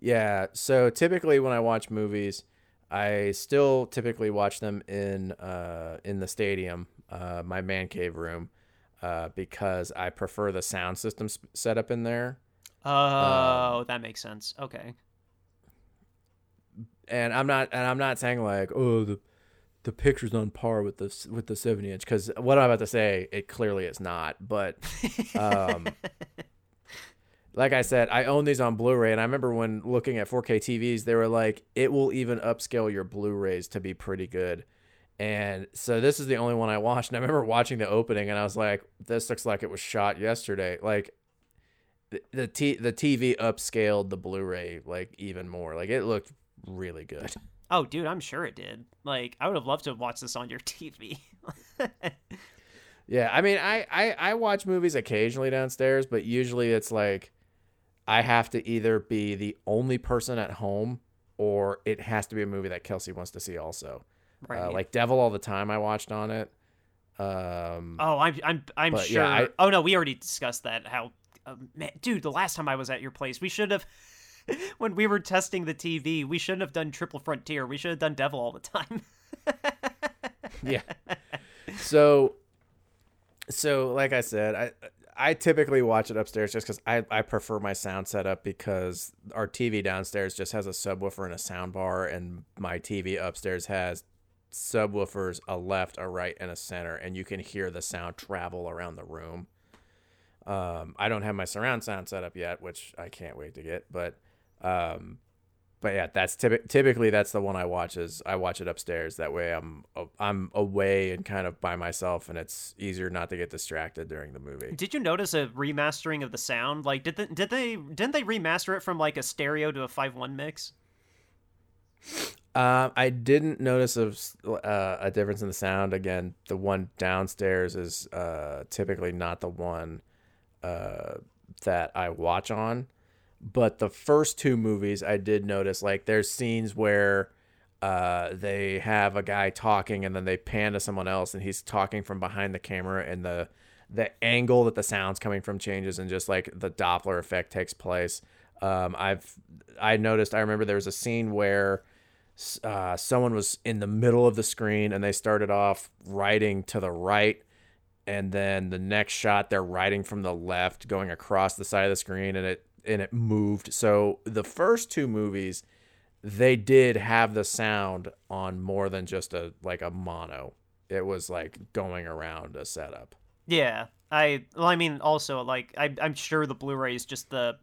Yeah, so typically when I watch movies, I still typically watch them in uh, in the stadium, uh, my man cave room, uh, because I prefer the sound system s- set up in there. Oh, that makes sense. Okay. and I'm not and I'm not saying like oh the the picture's on par with this with the 70 inch because what I'm about to say it clearly is not but [LAUGHS] um like I said I own these on Blu-ray and I remember when looking at 4K TVs they were like it will even upscale your Blu-rays to be pretty good and so this is the only one I watched and I remember watching the opening and I was like this looks like it was shot yesterday like the the, t- the TV upscaled the Blu-ray like even more like it looked really good Oh, dude, I'm sure it did. Like, I would have loved to have watched this on your [LAUGHS] TV. Yeah, I mean, I, I I watch movies occasionally downstairs, but usually it's like I have to either be the only person at home or it has to be a movie that Kelsey wants to see also. Right. Uh, like Devil All the Time, I watched on it. Um, oh, I'm I'm I'm sure. yeah, I- oh no, we already discussed that. How, uh, man, dude, the last time I was at your place, we should have. [LAUGHS] when we were testing the TV, we shouldn't have done Triple Frontier. We should have done Devil all the time. [LAUGHS] yeah. So, so like I said, I I typically watch it upstairs just because I I prefer my sound setup because our TV downstairs just has a subwoofer and a sound bar, and my TV upstairs has subwoofers a left, a right, and a center, and you can hear the sound travel around the room. Um, I don't have my surround sound set up yet, which I can't wait to get, but um, but yeah, that's typ- typically that's the one I watch is I watch it upstairs. That way I'm I'm away and kind of by myself, and it's easier not to get distracted during the movie. Did you notice a remastering of the sound? Like, did the, did they didn't they remaster it from like a stereo to a five one mix? Uh, I didn't notice a, uh, a difference in the sound. Again, the one downstairs is uh, typically not the one uh, that I watch on. But the first two movies, I did notice like there's scenes where uh, they have a guy talking and then they pan to someone else and he's talking from behind the camera and the the angle that the sound's coming from changes and just like the Doppler effect takes place. Um, I've I noticed. I remember there was a scene where uh, someone was in the middle of the screen and they started off writing to the right and then the next shot they're writing from the left going across the side of the screen and it and it moved. So the first two movies they did have the sound on more than just a like a mono. It was like going around a setup. Yeah, I well, I mean, also like I, I'm sure the Blu-ray is just the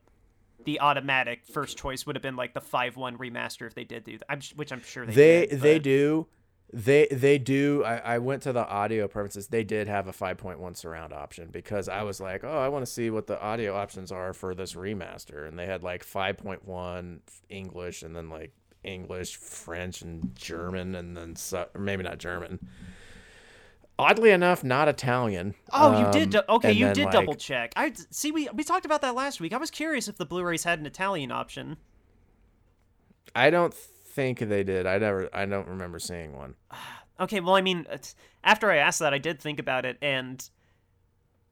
the automatic first choice would have been like the five one remaster if they did do that. I'm, which I'm sure they they did, they do they they do I, I went to the audio preferences they did have a 5.1 surround option because i was like oh i want to see what the audio options are for this remaster and they had like 5.1 english and then like english french and german and then su- or maybe not german oddly enough not italian Oh, you did. Um, du- okay, you did like- double check. I see. We we talked about that last week. I was curious if the Blu-rays had an Italian option. i don't think they did i never i don't remember seeing one [SIGHS] Okay, well, I mean, after I asked that, I did think about it, and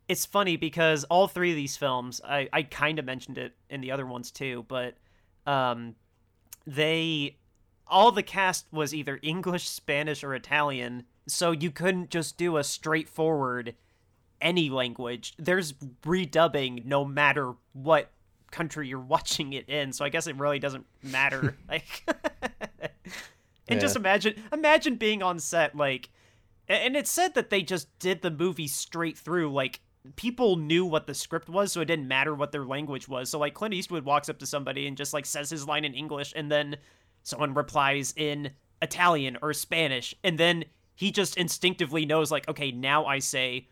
it's funny because all three of these films, I, I kind of mentioned it in the other ones too, but um, they all the cast was either English, Spanish, or Italian, so you couldn't just do a straightforward any language. There's redubbing no matter what country you're [LAUGHS] watching it in, so I guess it really doesn't matter. [LAUGHS] like [LAUGHS] And just imagine imagine being on set like and it said that they just did the movie straight through like people knew what the script was so it didn't matter what their language was so like clint eastwood walks up to somebody and just like says his line in english and then someone replies in italian or spanish and then he just instinctively knows like okay now i say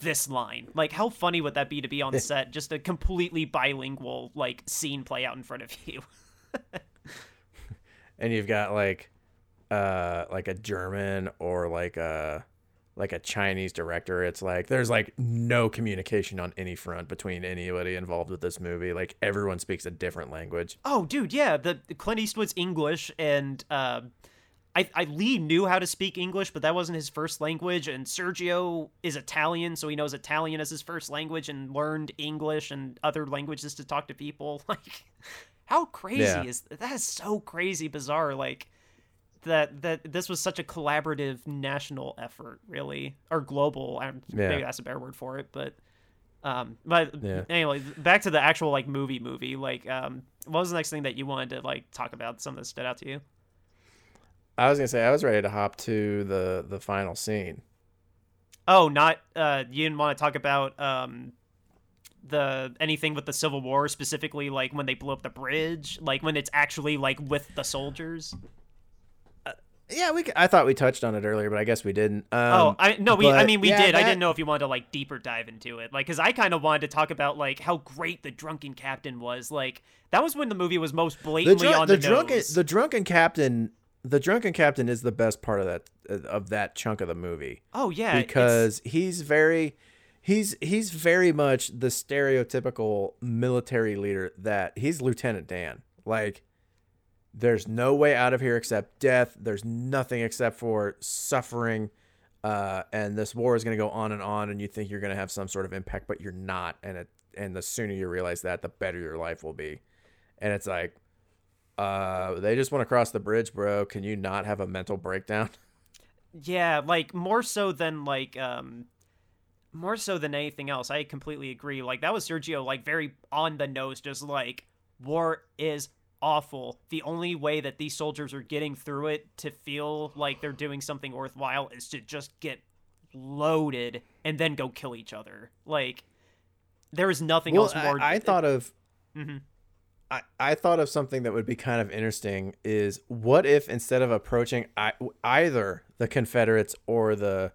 this line. Like how funny would that be to be on set just a completely bilingual like scene play out in front of you? [LAUGHS] And you've got like uh like a german or like a like a chinese director. It's like there's like no communication on any front between anybody involved with this movie. Like everyone speaks a different language. Oh, dude, yeah. The Clint Eastwood's English, and uh, I, I Lee knew how to speak English, but that wasn't his first language. And Sergio is Italian, so he knows Italian as his first language, and learned English and other languages to talk to people. [LAUGHS] Like, how crazy Yeah. is that? Is so crazy bizarre. Like that that this was such a collaborative national effort, really, or global. I Yeah. Maybe that's a better word for it, but. Um, but Yeah. anyway, back to the actual like movie movie. Like, um, what was the next thing that you wanted to like talk about? Something that stood out to you? I was gonna say i was ready to hop to the the final scene Oh, not uh, you didn't want to talk about um, the anything with the Civil War specifically, like when they blew up the bridge, like when it's actually like with the soldiers. yeah we i thought we touched on it earlier but i guess we didn't um, oh, I no, we I mean we yeah, did. I didn't know if you wanted to like deeper dive into it, like because I kind of wanted to talk about like how great the drunken captain was. Like that was when the movie was most the, blatantly on the the, drunken nose. the drunken captain the drunken captain is the best part of that of that chunk of the movie oh yeah, because he's very he's he's very much the stereotypical military leader that he's Lieutenant Dan. Like there's no way out of here except death. There's nothing except for suffering. Uh, and this war is going to go on and on, and you think you're going to have some sort of impact, but you're not. And it, and the sooner you realize that, the better your life will be. And it's like, uh, they just want to cross the bridge, bro. Can you not have a mental breakdown? [LAUGHS] Yeah, like more so than like um more so than anything else. I completely agree. Like that was Sergio like very on the nose just like war is awful. The only way that these soldiers are getting through it to feel like they're doing something worthwhile is to just get loaded and then go kill each other. Like there is nothing well, else more I, I thought of Mhm. I, I thought of something that would be kind of interesting is what if instead of approaching I, either the Confederates or the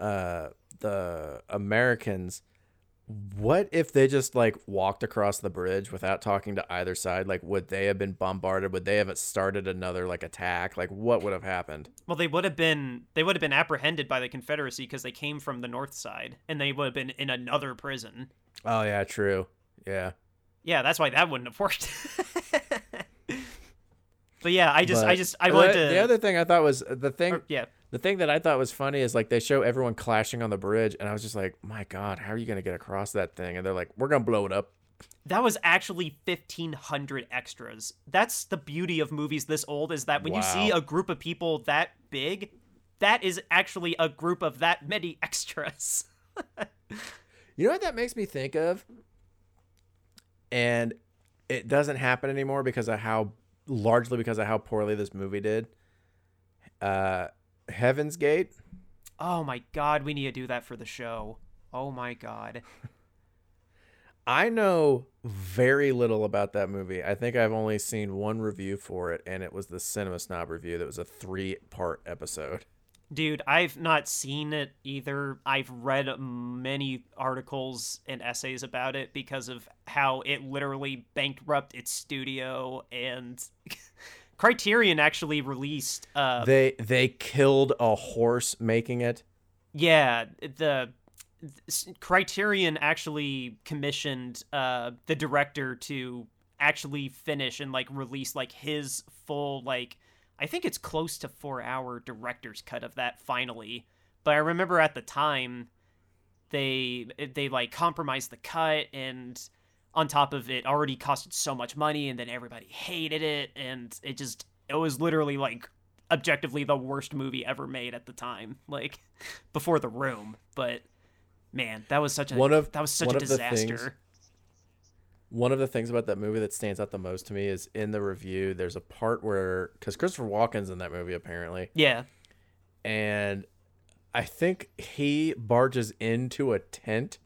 uh, the Americans, what if they just like walked across the bridge without talking to either side? Like, would they have been bombarded? Would they have started another like attack? Like, what would have happened? Well, they would have been they would have been apprehended by the Confederacy because they came from the north side and they would have been in another prison. Oh yeah, true. Yeah. Yeah, that's why that wouldn't have worked. [LAUGHS] but yeah, I just I just I the- wanted to The other thing I thought was uh, the thing. or- yeah. The thing that I thought was funny is like they show everyone clashing on the bridge, and I was just like, "My God, how are you gonna get across that thing?" And they're like, "We're gonna blow it up." That was actually 1500 extras. That's the beauty of movies this old is that when you see a group of people that big, that is actually a group of that many [LAUGHS] extras. You know what that makes me think of? And it doesn't happen anymore because of how largely because of how poorly this movie did. Uh, Heaven's Gate. oh my god, we need to do that for the show. Oh my god. [LAUGHS] I know very little about that movie. I think I've only seen one review for it, and it was the Cinema Snob review. That was a three-part episode. Dude, I've not seen it either. I've read many articles and essays about it because of how it literally bankrupted its studio and [LAUGHS] Criterion actually released uh They they killed a horse making it. yeah, the Criterion actually commissioned uh the director to actually finish and like release like his full like I think it's close to 4 hour director's cut of that finally. But I remember at the time they they like compromised the cut and on top of it already costed so much money and then everybody hated it and it just it was literally like objectively the worst movie ever made at the time [LAUGHS] like before the room but man that was such a One of- that was such a of the things- disaster One of the things about that movie that stands out the most to me is in the review. There's a part where because Christopher Walken's in that movie apparently, yeah and I think he barges into a tent,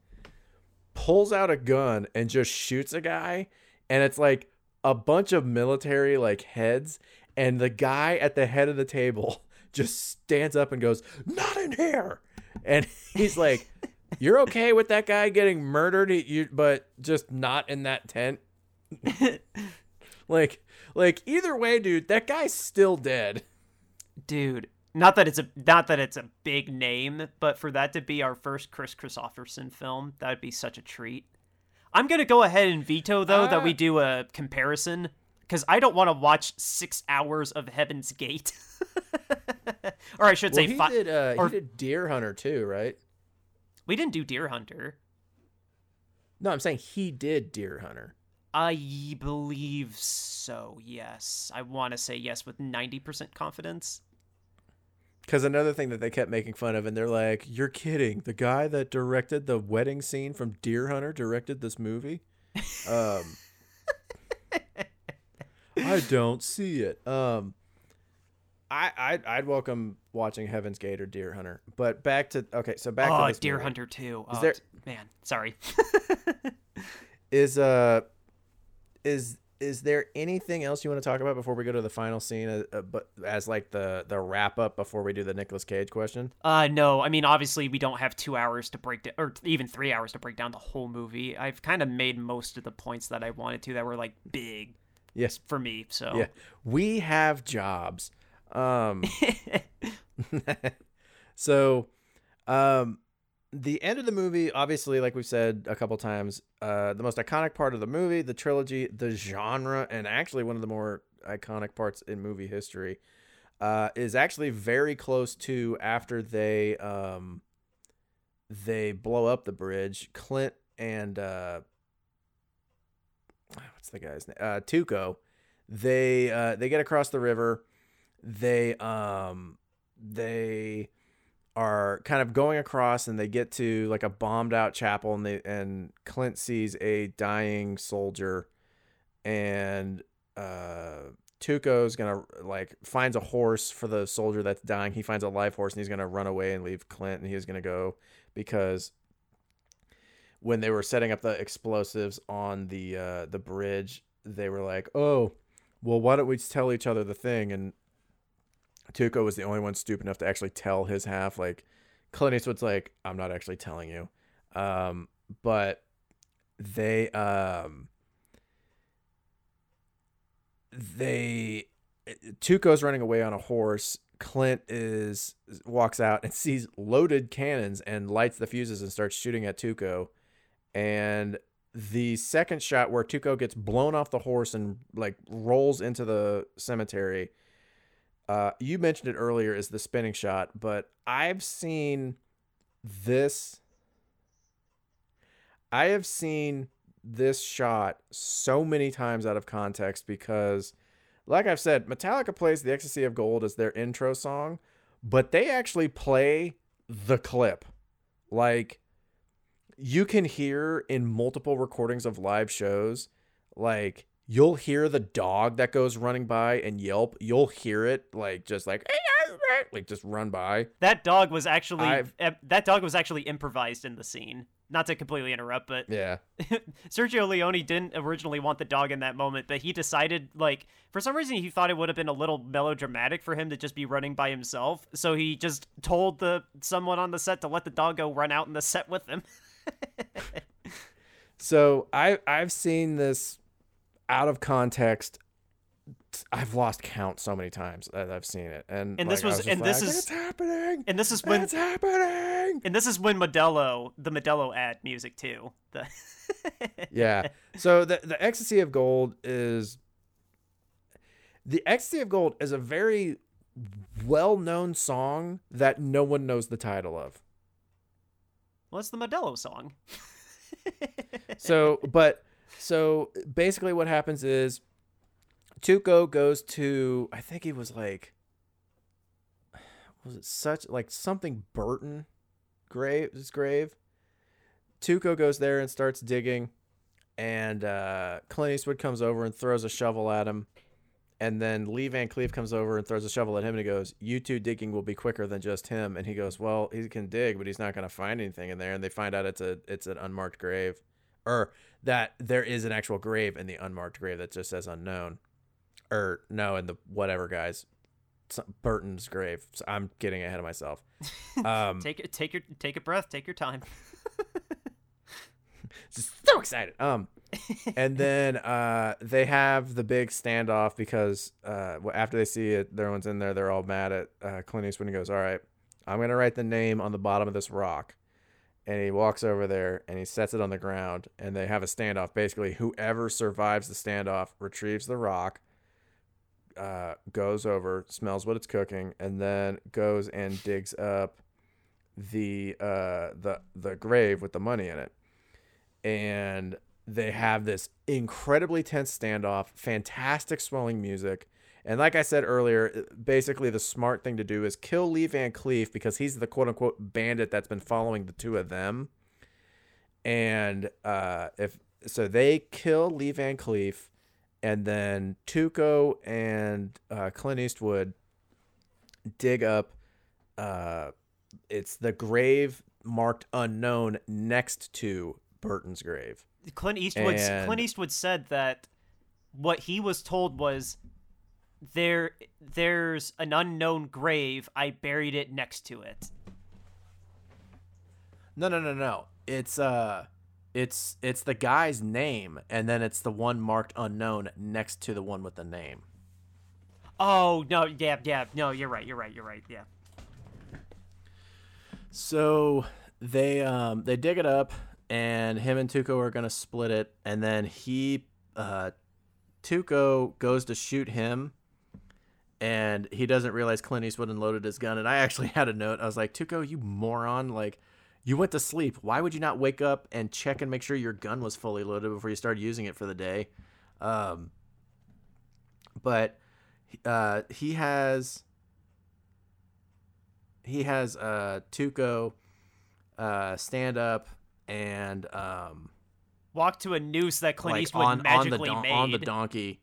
pulls out a gun, and just shoots a guy, and it's like a bunch of military like heads, and the guy at the head of the table [LAUGHS] just stands up and goes, "Not in here," and he's like. You're okay with that guy getting murdered, you, but just not in that tent. [LAUGHS] like, like either way, dude, that guy's still dead. dude not that it's a not that it's a big name but for that to be our first Kris Kristofferson film that would be such a treat i'm gonna go ahead and veto though that we Uh, do a comparison because i don't want to watch six hours of heaven's gate [LAUGHS] or i should Well, say he fi- did. Uh, or- he did Deer Hunter too, right? We didn't do deer hunter No, I'm saying he did Deer Hunter. i believe so yes i want to say yes with 90% confidence Because another thing that they kept making fun of, and they're like, "You're kidding! The guy that directed the wedding scene from Deer Hunter directed this movie." Um, [LAUGHS] I don't see it. Um, I I'd, I'd welcome watching Heaven's Gate or Deer Hunter, but back to okay. So back oh to deer movie. hunter too Is oh, there- man sorry [LAUGHS] is uh is is there anything else you want to talk about before we go to the final scene uh, uh, but as like the the wrap up before we do the Nicolas Cage question Uh, no. I mean, obviously, we don't have two hours to break down, or even three hours to break down the whole movie. I've kind of made most of the points that I wanted to that were like big yes for me. So yeah we have jobs um [LAUGHS] [LAUGHS] so um the end of the movie, obviously, like we've said a couple times, uh, the most iconic part of the movie, the trilogy, the genre, and actually one of the more iconic parts in movie history, uh, is actually very close to after they um, they blow up the bridge. Clint and uh, what's the guy's name? Uh, Tuco. They uh, they get across the river. They um they are kind of going across and they get to like a bombed out chapel and they and Clint sees a dying soldier and uh Tuco's gonna like finds a horse for the soldier that's dying. He finds a live horse and he's gonna run away and leave Clint and he's gonna go because when they were setting up the explosives on the uh the bridge, they were like, Oh, well why don't we tell each other the thing and Tuco was the only one stupid enough to actually tell his half. Like Clint Eastwood's like, I'm not actually telling you. Um, but they um they Tuco's running away on a horse. Clint is walks out and [LAUGHS] sees loaded cannons and lights the fuses and starts shooting at Tuco. And the second shot where Tuco gets blown off the horse and like rolls into the cemetery uh, you mentioned it earlier is the spinning shot, but I've seen this. I have seen this shot so many times out of context because, like I've said, Metallica plays The Ecstasy of Gold as their intro song, but they actually play the clip. Like, you can hear in multiple recordings of live shows, like, you'll hear the dog that goes running by and yelp. You'll hear it like just like like just run by. That dog was actually I've, that dog was actually improvised in the scene. Not to completely interrupt, but yeah, [LAUGHS] Sergio Leone didn't originally want the dog in that moment, but he decided like for some reason he thought it would have been a little melodramatic for him to just be running by himself, so he just told the someone on the set to let the dog go run out in the set with him. [LAUGHS] so I I've seen this out of context I've lost count so many times that I've seen it, and and like, this was, was and like, this is it's happening, and this is when it's happening, and this is when Modelo, the Modelo ad music too. The [LAUGHS] yeah, so the the ecstasy of gold is the ecstasy of gold is a very well known song that no one knows the title of. Well, it's the Modelo song. [LAUGHS] so, but so basically, what happens is Tuco goes to I think he was like was it such like something Burton grave his grave. Tuco goes there and starts digging, and uh, Clint Eastwood comes over and throws a shovel at him. And then Lee Van Cleef comes over and throws a shovel at him and he goes, You two digging will be quicker than just him. And he goes, Well, he can dig, but he's not gonna find anything in there. And they find out it's a it's an unmarked grave. Or that there is an actual grave in the unmarked grave that just says unknown. Or no, in the whatever guys. Burton's grave. So I'm getting ahead of myself. [LAUGHS] Um, take take your take a breath. Take your time. [LAUGHS] so excited. Um, and then uh, they have the big standoff because uh, after they see it, everyone's in there. They're all mad at uh, Clint Eastwood. And he goes, "All right, I'm gonna write the name on the bottom of this rock." And he walks over there and he sets it on the ground and they have a standoff. Basically whoever survives the standoff retrieves the rock uh, goes over smells what it's cooking and then goes and digs up the uh, the the grave with the money in it. And they have this incredibly tense standoff fantastic swelling music and like I said earlier, basically the smart thing to do is kill Lee Van Cleef because he's the quote unquote bandit that's been following the two of them. And uh, if so, they kill Lee Van Cleef, and then Tuco and uh, Clint Eastwood dig up. Uh, it's the grave marked unknown next to Burton's grave. Clint Eastwood. And... Clint Eastwood said that what he was told was there there's an unknown grave. I buried it next to it. No, no, no, no. It's uh it's it's the guy's name and then it's the one marked unknown next to the one with the name. Oh, no, yeah, yeah. No, you're right. You're right. You're right. Yeah. So, they um they dig it up, and him and Tuco are gonna split it, and then he uh Tuco goes to shoot him. And he doesn't realize Clint Eastwood unloaded his gun. And I actually [LAUGHS] had a note. I was like, Tuco, you moron. Like, you went to sleep. Why would you not wake up and check and make sure your gun was fully loaded before you started using it for the day? Um, but uh, he has he has uh, Tuco uh, stand up and um, walk to a noose that Clint like Eastwood on, on the magically made. on the donkey.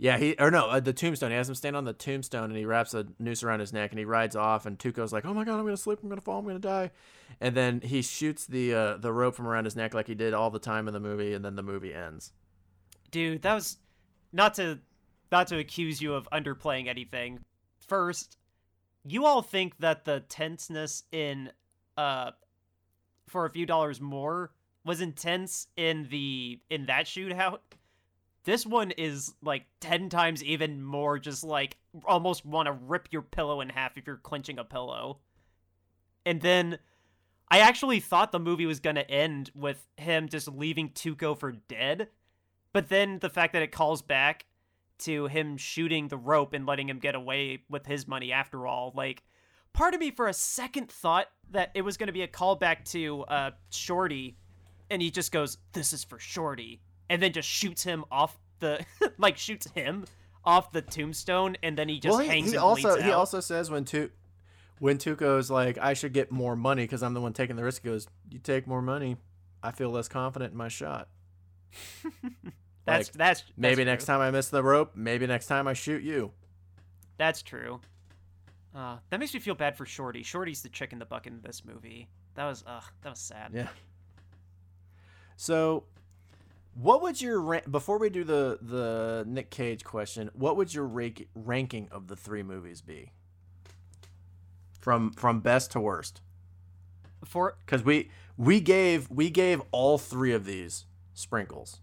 Yeah, he or no, uh, the tombstone. He has him stand on the tombstone, and he wraps a noose around his neck, and he rides off. And Tuco's like, "Oh my god, I'm gonna slip, I'm gonna fall, I'm gonna die," and then he shoots the uh, the rope from around his neck like he did all the time in the movie, and then the movie ends. Dude, that was not to not to accuse you of underplaying anything. First, you all think that the tenseness in uh for a few dollars more was intense in the in that shootout. This one is like 10 times even more just like almost want to rip your pillow in half if you're clenching a pillow. And then I actually thought the movie was going to end with him just leaving Tuco for dead. But then the fact that it calls back to him shooting the rope and letting him get away with his money after all, like part of me for a second thought that it was going to be a callback to uh Shorty and he just goes, "This is for Shorty." And then just shoots him off the [LAUGHS] like shoots him off the tombstone and then he just well, he, hangs he also he also says when two. when Tuco's like, "I should get more money because I'm the one taking the risk." He goes, "You take more money, I feel less confident in my shot." [LAUGHS] that's, like, that's Maybe that's next true. time I miss the rope. Maybe next time I shoot you. That's true. Uh, that makes me feel bad for Shorty. Shorty's the chick in the bucket in this movie. That was ugh, that was sad. Yeah. So, what would your ra- before we do the the Nick Cage question? What would your rank- ranking of the three movies be? From from best to worst, For because we we gave we gave all three of these sprinkles,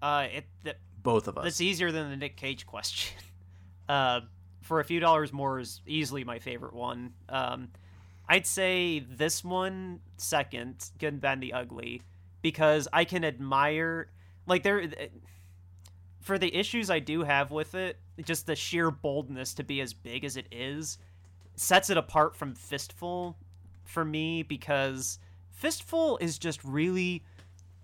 uh, it th- both of us. that's easier than the Nick Cage question. Uh, [LAUGHS] for a few dollars more is easily my favorite one. Um, I'd say this one second, Good and Bad and the Ugly, because I can admire like there for the issues I do have with it, just the sheer boldness to be as big as it is sets it apart from Fistful for me because Fistful is just really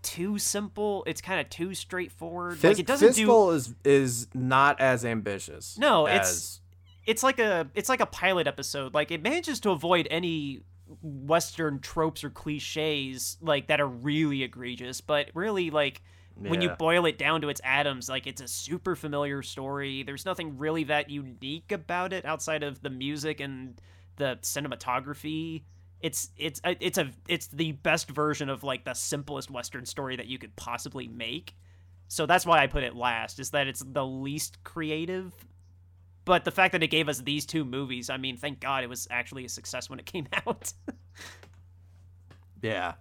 too simple. It's kind of too straightforward. Fist, like it doesn't do Fistful is is not as ambitious. No, it's- it's like a it's like a pilot episode. Like it manages to avoid any western tropes or cliches like that are really egregious, but really like when you boil it down to its atoms, like it's a super familiar story. There's nothing really that unique about it outside of the music and the cinematography. It's it's uh, it's a it's the best version of like the simplest western story that you could possibly make. So that's why I put it last. Is that it's the least creative but the fact that it gave us these two movies, I mean, thank God it was actually a success when it came [LAUGHS] out. Yeah.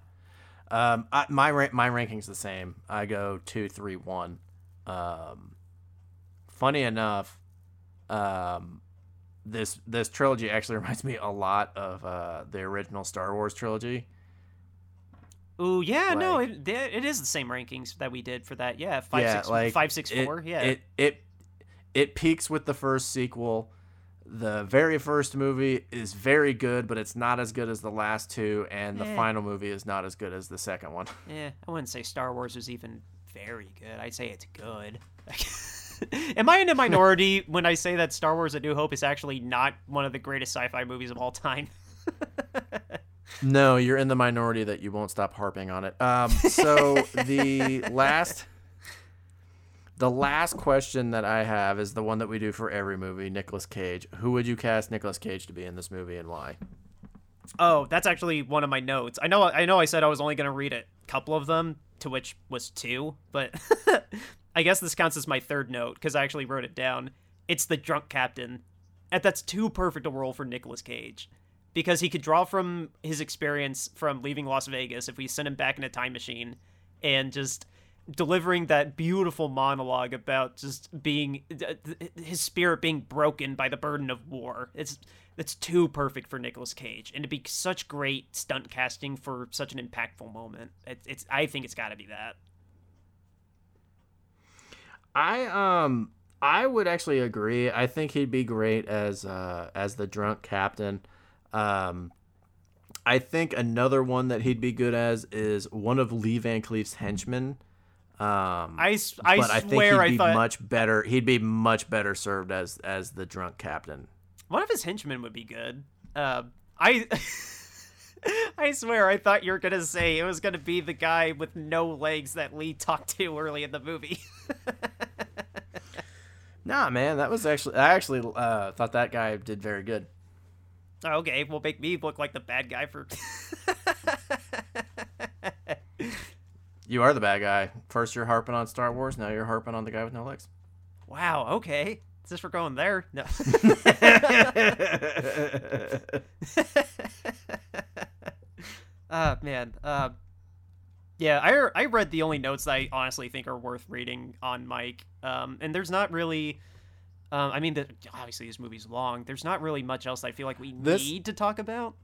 Um, I, my ra- my ranking's the same. I go two, three, one. Um, funny enough, um, this this trilogy actually [LAUGHS] reminds me a lot of uh, the original Star Wars trilogy. Ooh, yeah, no, it, it is the same rankings that we did for that. Yeah, five, yeah, six, like five, six, it- Yeah, It it it peaks with the first sequel. The very first movie is very good, but it's not as good as the last two, and the Eh. final movie is not as good as the second one. yeah. [LAUGHS] I wouldn't say Star Wars is even very good. I'd say it's good. [LAUGHS] Am I in a minority when I say that Star Wars: A New Hope is actually not one of the greatest sci-fi movies of all time? [LAUGHS] No, you're in the minority that you won't stop harping on it. Um, so the last, the last question that I have is the one that we do for every movie. Nicolas Cage. Who would you cast Nicolas Cage to be in this movie, and why? Oh, that's actually one of my notes. I know I know I said I was only going to read a couple of them, to which was two, but [LAUGHS] I guess this counts as my third note because I actually wrote it down. It's the drunk captain. And that's too perfect a role for Nicolas Cage. Because he could draw from his experience from leaving Las Vegas if we sent him back in a time machine and just delivering that beautiful monologue about just being his spirit being broken by the burden of war. It's it's too perfect for Nicolas Cage, and to be such great stunt casting for such an impactful moment. It's, it's I think it's got to be that. I um I would actually agree. I think he'd be great as uh as the drunk captain. Um I think another one that he'd be good as is one of Lee Van Cleef's henchmen. Um, I, I but I think he'd I be thought much better. He'd be much better served as as the drunk captain. one of his henchmen would be good. Uh, I [LAUGHS] I swear I thought you were gonna say it was gonna be the guy with no legs that Lee talked to early in the movie. [LAUGHS] Nah, man, that was actually I actually uh, thought that guy did very good. okay, well make me look like the bad guy for. [LAUGHS] You are the bad guy. First you're harping on Star Wars, now you're harping on the guy with no legs. wow. Okay. Is this for going there, no. [LAUGHS] [LAUGHS] uh man. Uh, yeah, I I read the only notes that I honestly think are worth reading on mic. Um, and there's not really. Um, I mean, the, obviously this movie's long. There's not really much else I feel like we This- need to talk about.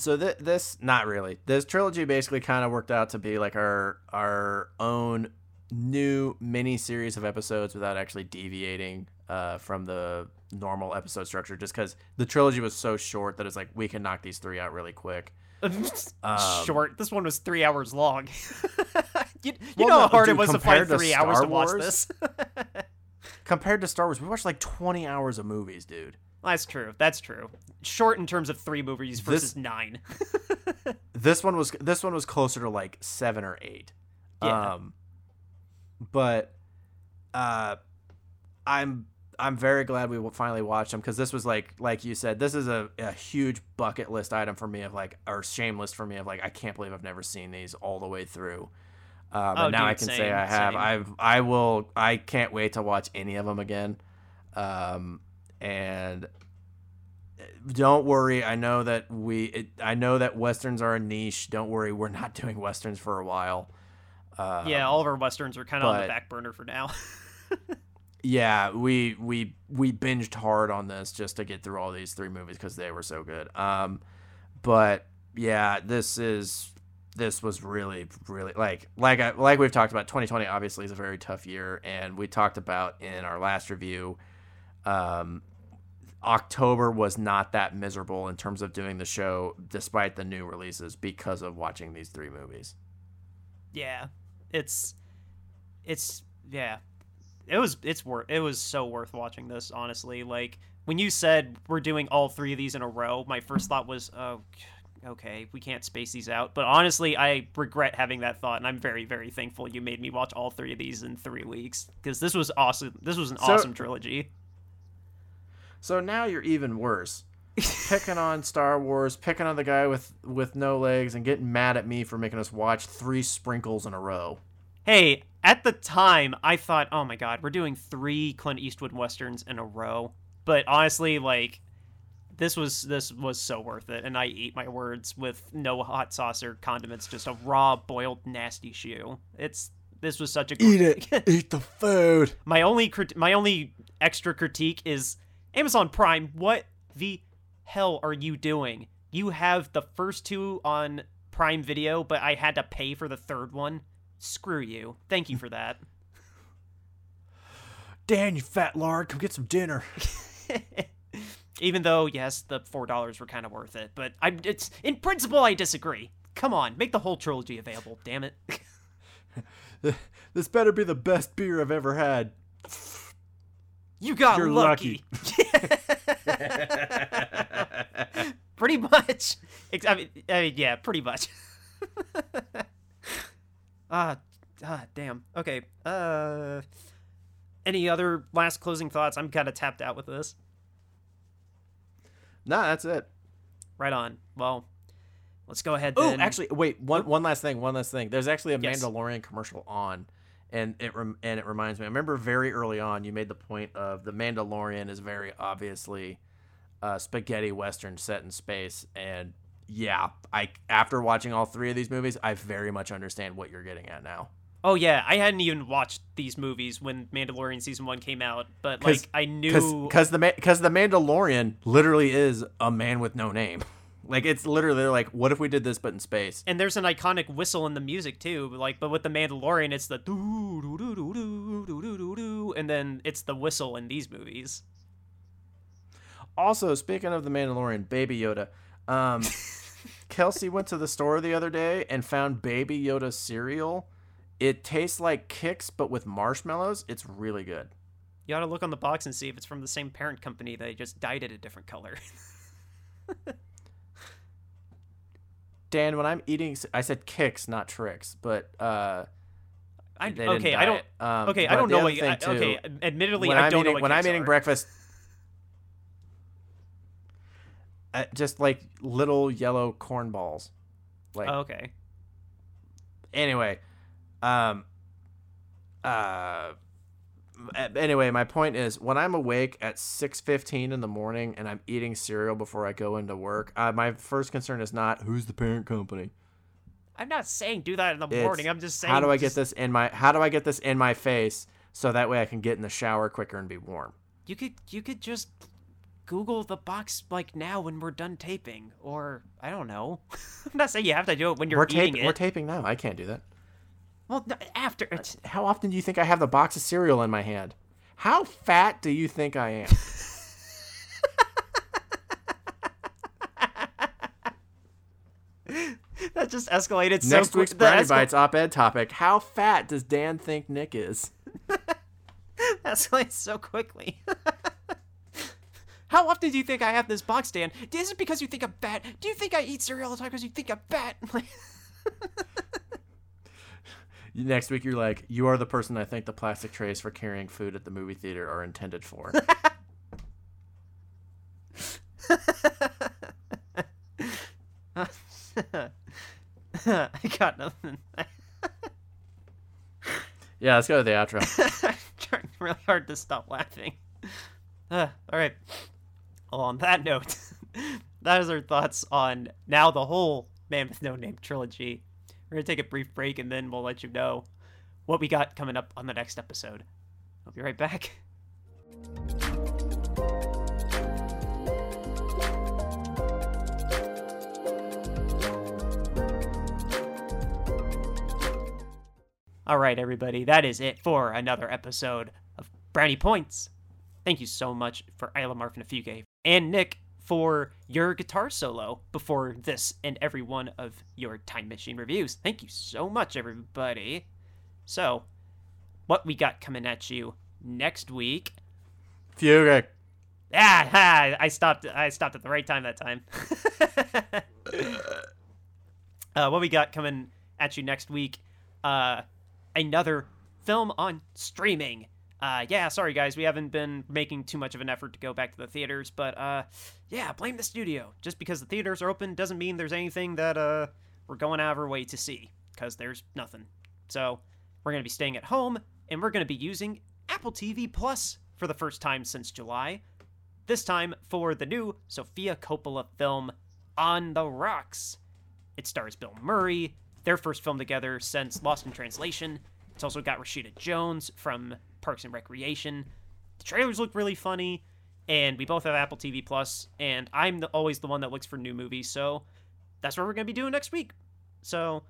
So th- this not really this trilogy basically kind of worked out to be like our our own new mini series of episodes without actually deviating uh, from the normal episode structure just because the trilogy was so short that it's like we can knock these three out really quick [LAUGHS] Um, Short. This one was three hours long. [LAUGHS] you you Well, know no, how hard it was to find compared to three hours Star to watch this. [LAUGHS] compared to star wars we watched like 20 hours of movies dude That's true. That's true. Short in terms of three movies versus nine. [LAUGHS] this one was this one was closer to like seven or eight Yeah. um but uh i'm i'm very glad we finally watched them because this was like like you said this is a, a huge bucket list item for me of like or shame list for me of like i can't believe i've never seen these all the way through um, Oh, and now i dude, can say i have same. i've i will i can't wait to watch any of them again um and don't worry i know that we it, i know that westerns are a niche. Don't worry we're not [LAUGHS] doing westerns for a while. Uh, yeah, all of our westerns are kind of on the back burner for now. [LAUGHS] yeah we we we binged hard on this just to get through all these three movies because they were so good. Um but yeah this is this was really really like like I, like we've talked about 2020 obviously is a very tough year and we talked about in our last review um October was not that miserable in terms of doing the show despite the new releases because of watching these three movies. yeah, it's it's yeah, it was it's worth it was so worth watching this honestly. Like when you said we're doing all three of these in a row, my first thought was oh. Okay, we can't space these out. But honestly, I regret having that thought, and I'm very, very thankful you made me watch all three of these in three weeks because this was awesome. This was an So- awesome trilogy. So now you're even worse. [LAUGHS] picking on Star Wars, picking on the guy with with no legs and getting mad at me for making us watch three sprinkles in a row. Hey, at the time, I thought, oh my god, we're doing three Clint Eastwood westerns in a row. But honestly, like, this was this was so worth it, and I eat my words with no hot sauce or condiments, just a raw, boiled, nasty shoe. It's this was such a Eat it. [LAUGHS] Eat the food. my only crit- my only extra critique is Amazon Prime. What the hell are you doing? You have the first two on Prime Video, but I had to pay for the third one. Screw you. Thank you for [LAUGHS] that. Dan, you fat lard, come get some dinner. [LAUGHS] Even though, yes, the four dollars were kind of worth it, but I it's in principle I disagree. Come on, make the whole trilogy available. Damn it. [LAUGHS] this better be the best beer I've ever had. You got You're lucky. [LAUGHS] pretty much. I mean, I mean, yeah, pretty much. [LAUGHS] Ah, ah, damn. Okay. Uh, any other last closing thoughts? I'm kind of tapped out with this. Nah, that's it. Right on. Well, let's go ahead. Oh, actually, wait. One one last thing. One last thing. There's actually a Yes. Mandalorian commercial on, and it rem- and it reminds me. I remember very early on you made the point of the Mandalorian is very obviously a spaghetti western set in space, and yeah, I after watching all three of these movies, I very much understand what you're getting at now. Oh yeah, I hadn't even watched these movies when Mandalorian season one came out, but like I knew because the because the Mandalorian literally is a man with no name. [LAUGHS] Like it's literally like, what if we did this but in space? And there's an iconic whistle in the music too. Like, but with the Mandalorian, it's the doo doo doo doo doo doo doo doo doo, and then it's the whistle in these movies. Also, speaking of the Mandalorian, Baby Yoda, um, Kelsey went to the store the other day and found Baby Yoda cereal. It tastes like Kix but with marshmallows. It's really good. You ought to look on the box and see if it's from the same parent company. They just dyed it a different color. Dan, when I'm eating, I said kicks, not tricks, but uh, I okay. I don't. Um, okay, I don't know what. You, thing, I, too, okay, admittedly, when I I'm don't eating know what when I'm eating are. breakfast, uh, just like little yellow corn balls. Like Oh, okay. anyway, um, uh, anyway, my point is when I'm awake at six fifteen in the morning and I'm eating cereal before I go into work, uh, my first concern is not who's the parent company. I'm not saying do that in the It's morning. I'm just saying. how do I get this in my how do I get this in my face so that way I can get in the shower quicker and be warm. You could you could just Google the box like now when we're done taping, or I don't know. [LAUGHS] I'm not saying you have to do it when you're we're eating taping. it. We're taping now. I can't do that. Well, after it's, How often do you think I have the box of cereal in my hand? How fat do you think I am? [LAUGHS] that just escalated so Next week's that Brownie escal- Bites op-ed topic: How fat does Dan think Nick is? [LAUGHS] escalated so quickly. [LAUGHS] How often do you think I have this box, Dan? Is it because you think I'm fat? Do you think I eat cereal all the time because you think I'm fat? Next week, you're like, you are the person I think the plastic trays for carrying food at the movie theater are intended for. [LAUGHS] I got nothing. yeah, let's go to the outro. I'm [LAUGHS] trying really hard to stop laughing. Uh, [SIGHS] all right. Well, on that note, [LAUGHS] that is our thoughts on now the whole Man with No Name trilogy. We're gonna take a brief break and then we'll let you know what we got coming up on the next episode. I'll be right back. All right, everybody, that is it for another episode of Brownie Points. Thank you so much for Isla Marfinafuge and Nick for your guitar solo before this and every one of your Time Machine reviews. Thank you so much, everybody. So, what we got coming at you next week? Fugue. Ah, ha, I stopped. I stopped at the right time that time. [LAUGHS] uh, what we got coming at you next week? Uh, another film on streaming. Uh, yeah, sorry guys, we haven't been making too much of an effort to go back to the theaters, but uh, yeah, blame the studio. Just because the theaters are open doesn't mean there's anything that uh we're going out of our way to see, because there's nothing. So we're gonna be staying at home, and we're gonna be using Apple TV Plus for the first time since July. This time for the new Sofia Coppola film On the Rocks. It stars Bill Murray, their first film together since Lost in Translation. It's also got Rashida Jones from Parks and Recreation. The trailers look really funny, and we both have Apple TV Plus, and I'm the, always the one that looks for new movies, so that's what we're gonna be doing next week. So,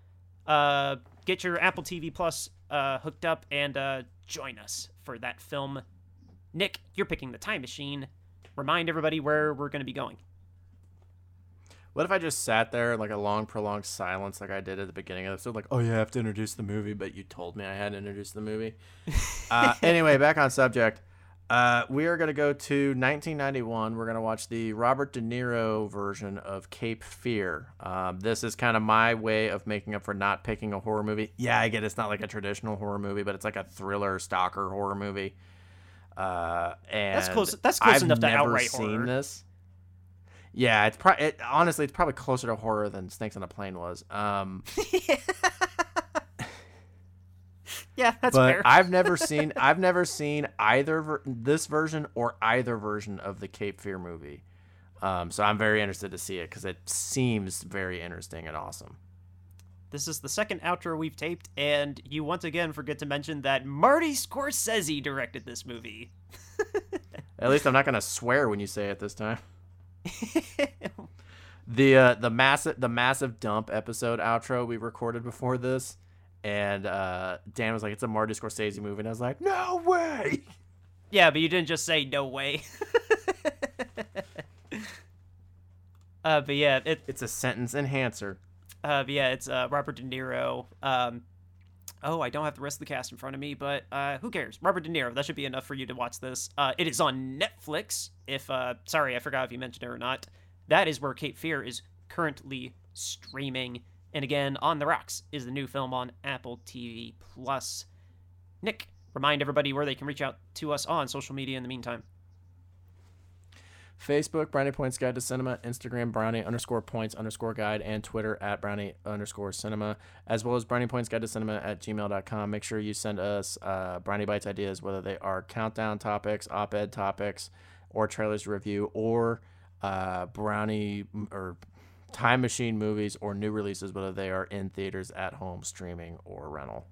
uh, get your Apple TV Plus uh, hooked up and uh, join us for that film. Nick, you're picking the time machine. Remind everybody where we're gonna be going. What if I just sat there in like a long, prolonged silence, like I did at the beginning of the episode? Like, oh yeah, I have to introduce the movie, but you told me I had to introduce the movie. [LAUGHS] uh, anyway, back on subject. Uh, we are going to go to 1991. We're going to watch the Robert De Niro version of Cape Fear. Um, this is kind of my way of making up for not picking a horror movie. Yeah, I get it's not like a traditional horror movie, but it's like a thriller stalker horror movie. Uh, and close- that's close I've enough to outright seen horror. this. Yeah, it's probably it, honestly it's probably closer to horror than Snakes on a Plane was. Um, [LAUGHS] Yeah, that's but fair. I've never [LAUGHS] seen I've never seen either ver- this version or either version of the Cape Fear movie. Um, so I'm very interested to see it because it seems very interesting and awesome. this is the second outro we've taped, and you once again forget to mention that Marty Scorsese directed this movie. [LAUGHS] At least I'm not gonna swear when you say it this time. [LAUGHS] the uh, the massive the massive dump episode outro we recorded before this, and uh, Dan was like, "It's a Marty Scorsese movie," and I was like, "No way!" Yeah, but you didn't just say no way. [LAUGHS] uh, but yeah, it, It's a sentence enhancer. uh, but yeah, it's uh, Robert De Niro. Um, oh, I don't have the rest of the cast in front of me, but uh, who cares? Robert De Niro. That should be enough for you to watch this. Uh, it is on Netflix. If uh, sorry, I forgot if you mentioned it or not. That is where Cape Fear is currently streaming. And again, On the Rocks is the new film on Apple TV Plus. Nick, remind everybody where they can reach out to us on social media in the meantime. Facebook, Brownie Points Guide to Cinema, Instagram, Brownie underscore points underscore guide, and Twitter at Brownie underscore cinema, as well as Brownie Points Guide to Cinema at gmail.com. Make sure you send us uh, Brownie Bites ideas, whether they are countdown topics, op ed topics, or trailers to review, or uh, Brownie or Time Machine movies or new releases, whether they are in theaters, at home, streaming, or rental.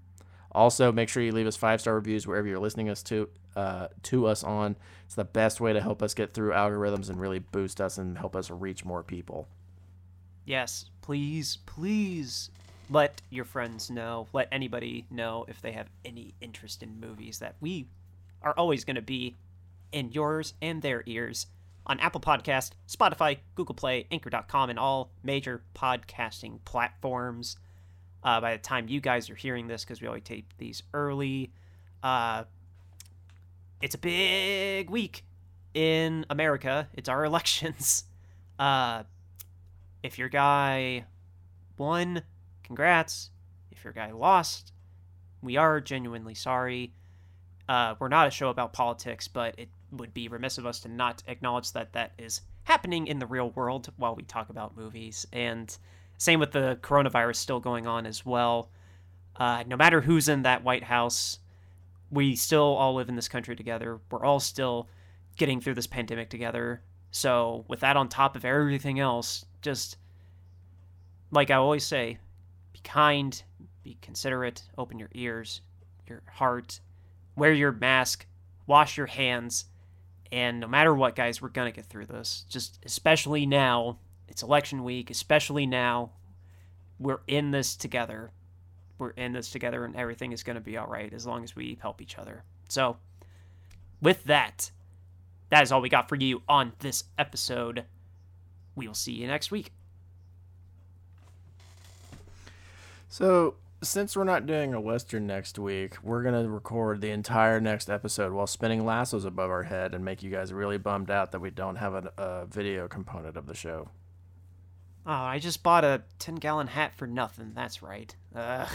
Also, make sure you leave us five star reviews wherever you're listening us to uh, to us on. It's the best way to help us get through algorithms and really boost us and help us reach more people. Yes, please, please let your friends know, let anybody know if they have any interest in movies that we are always going to be in yours and their ears on Apple Podcast, Spotify, Google Play, Anchor.com, and all major podcasting platforms. Uh, by the time you guys are hearing this, because we always tape these early, uh, it's a big week in America. It's our [LAUGHS] elections. Uh, if your guy won, congrats. If your guy lost, we are genuinely sorry. Uh, we're not a show about politics, but it would be remiss of us to not acknowledge that that is happening in the real world while we talk about movies. And same with the coronavirus still going on as well. Uh, no matter who's in that White House, we still all live in this country together. We're all still getting through this pandemic together. So, with that on top of everything else, just like I always say, be kind, be considerate, open your ears, your heart, wear your mask, wash your hands, and no matter what, guys, we're gonna get through this. Just especially now, it's election week, especially now, we're in this together. We're in this together, and everything is gonna be all right as long as we help each other. So, with that, that is all we got for you on this episode. We will see you next week. So, since we're not doing a Western next week, we're going to record the entire next episode while spinning lassos above our head and make you guys really bummed out that we don't have a, a video component of the show. Oh, I just bought a 10 gallon hat for nothing. That's right. Ugh.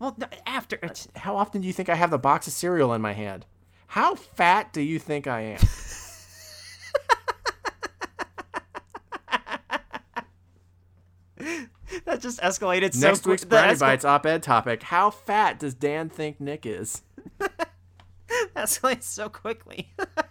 well, after. It's, How often do you think I have the box of cereal in my hand? How fat do you think I am? That just escalated so Next week's Brownie escal- Bites op ed topic How fat does Dan think Nick is? [LAUGHS] escalated so quickly. [LAUGHS]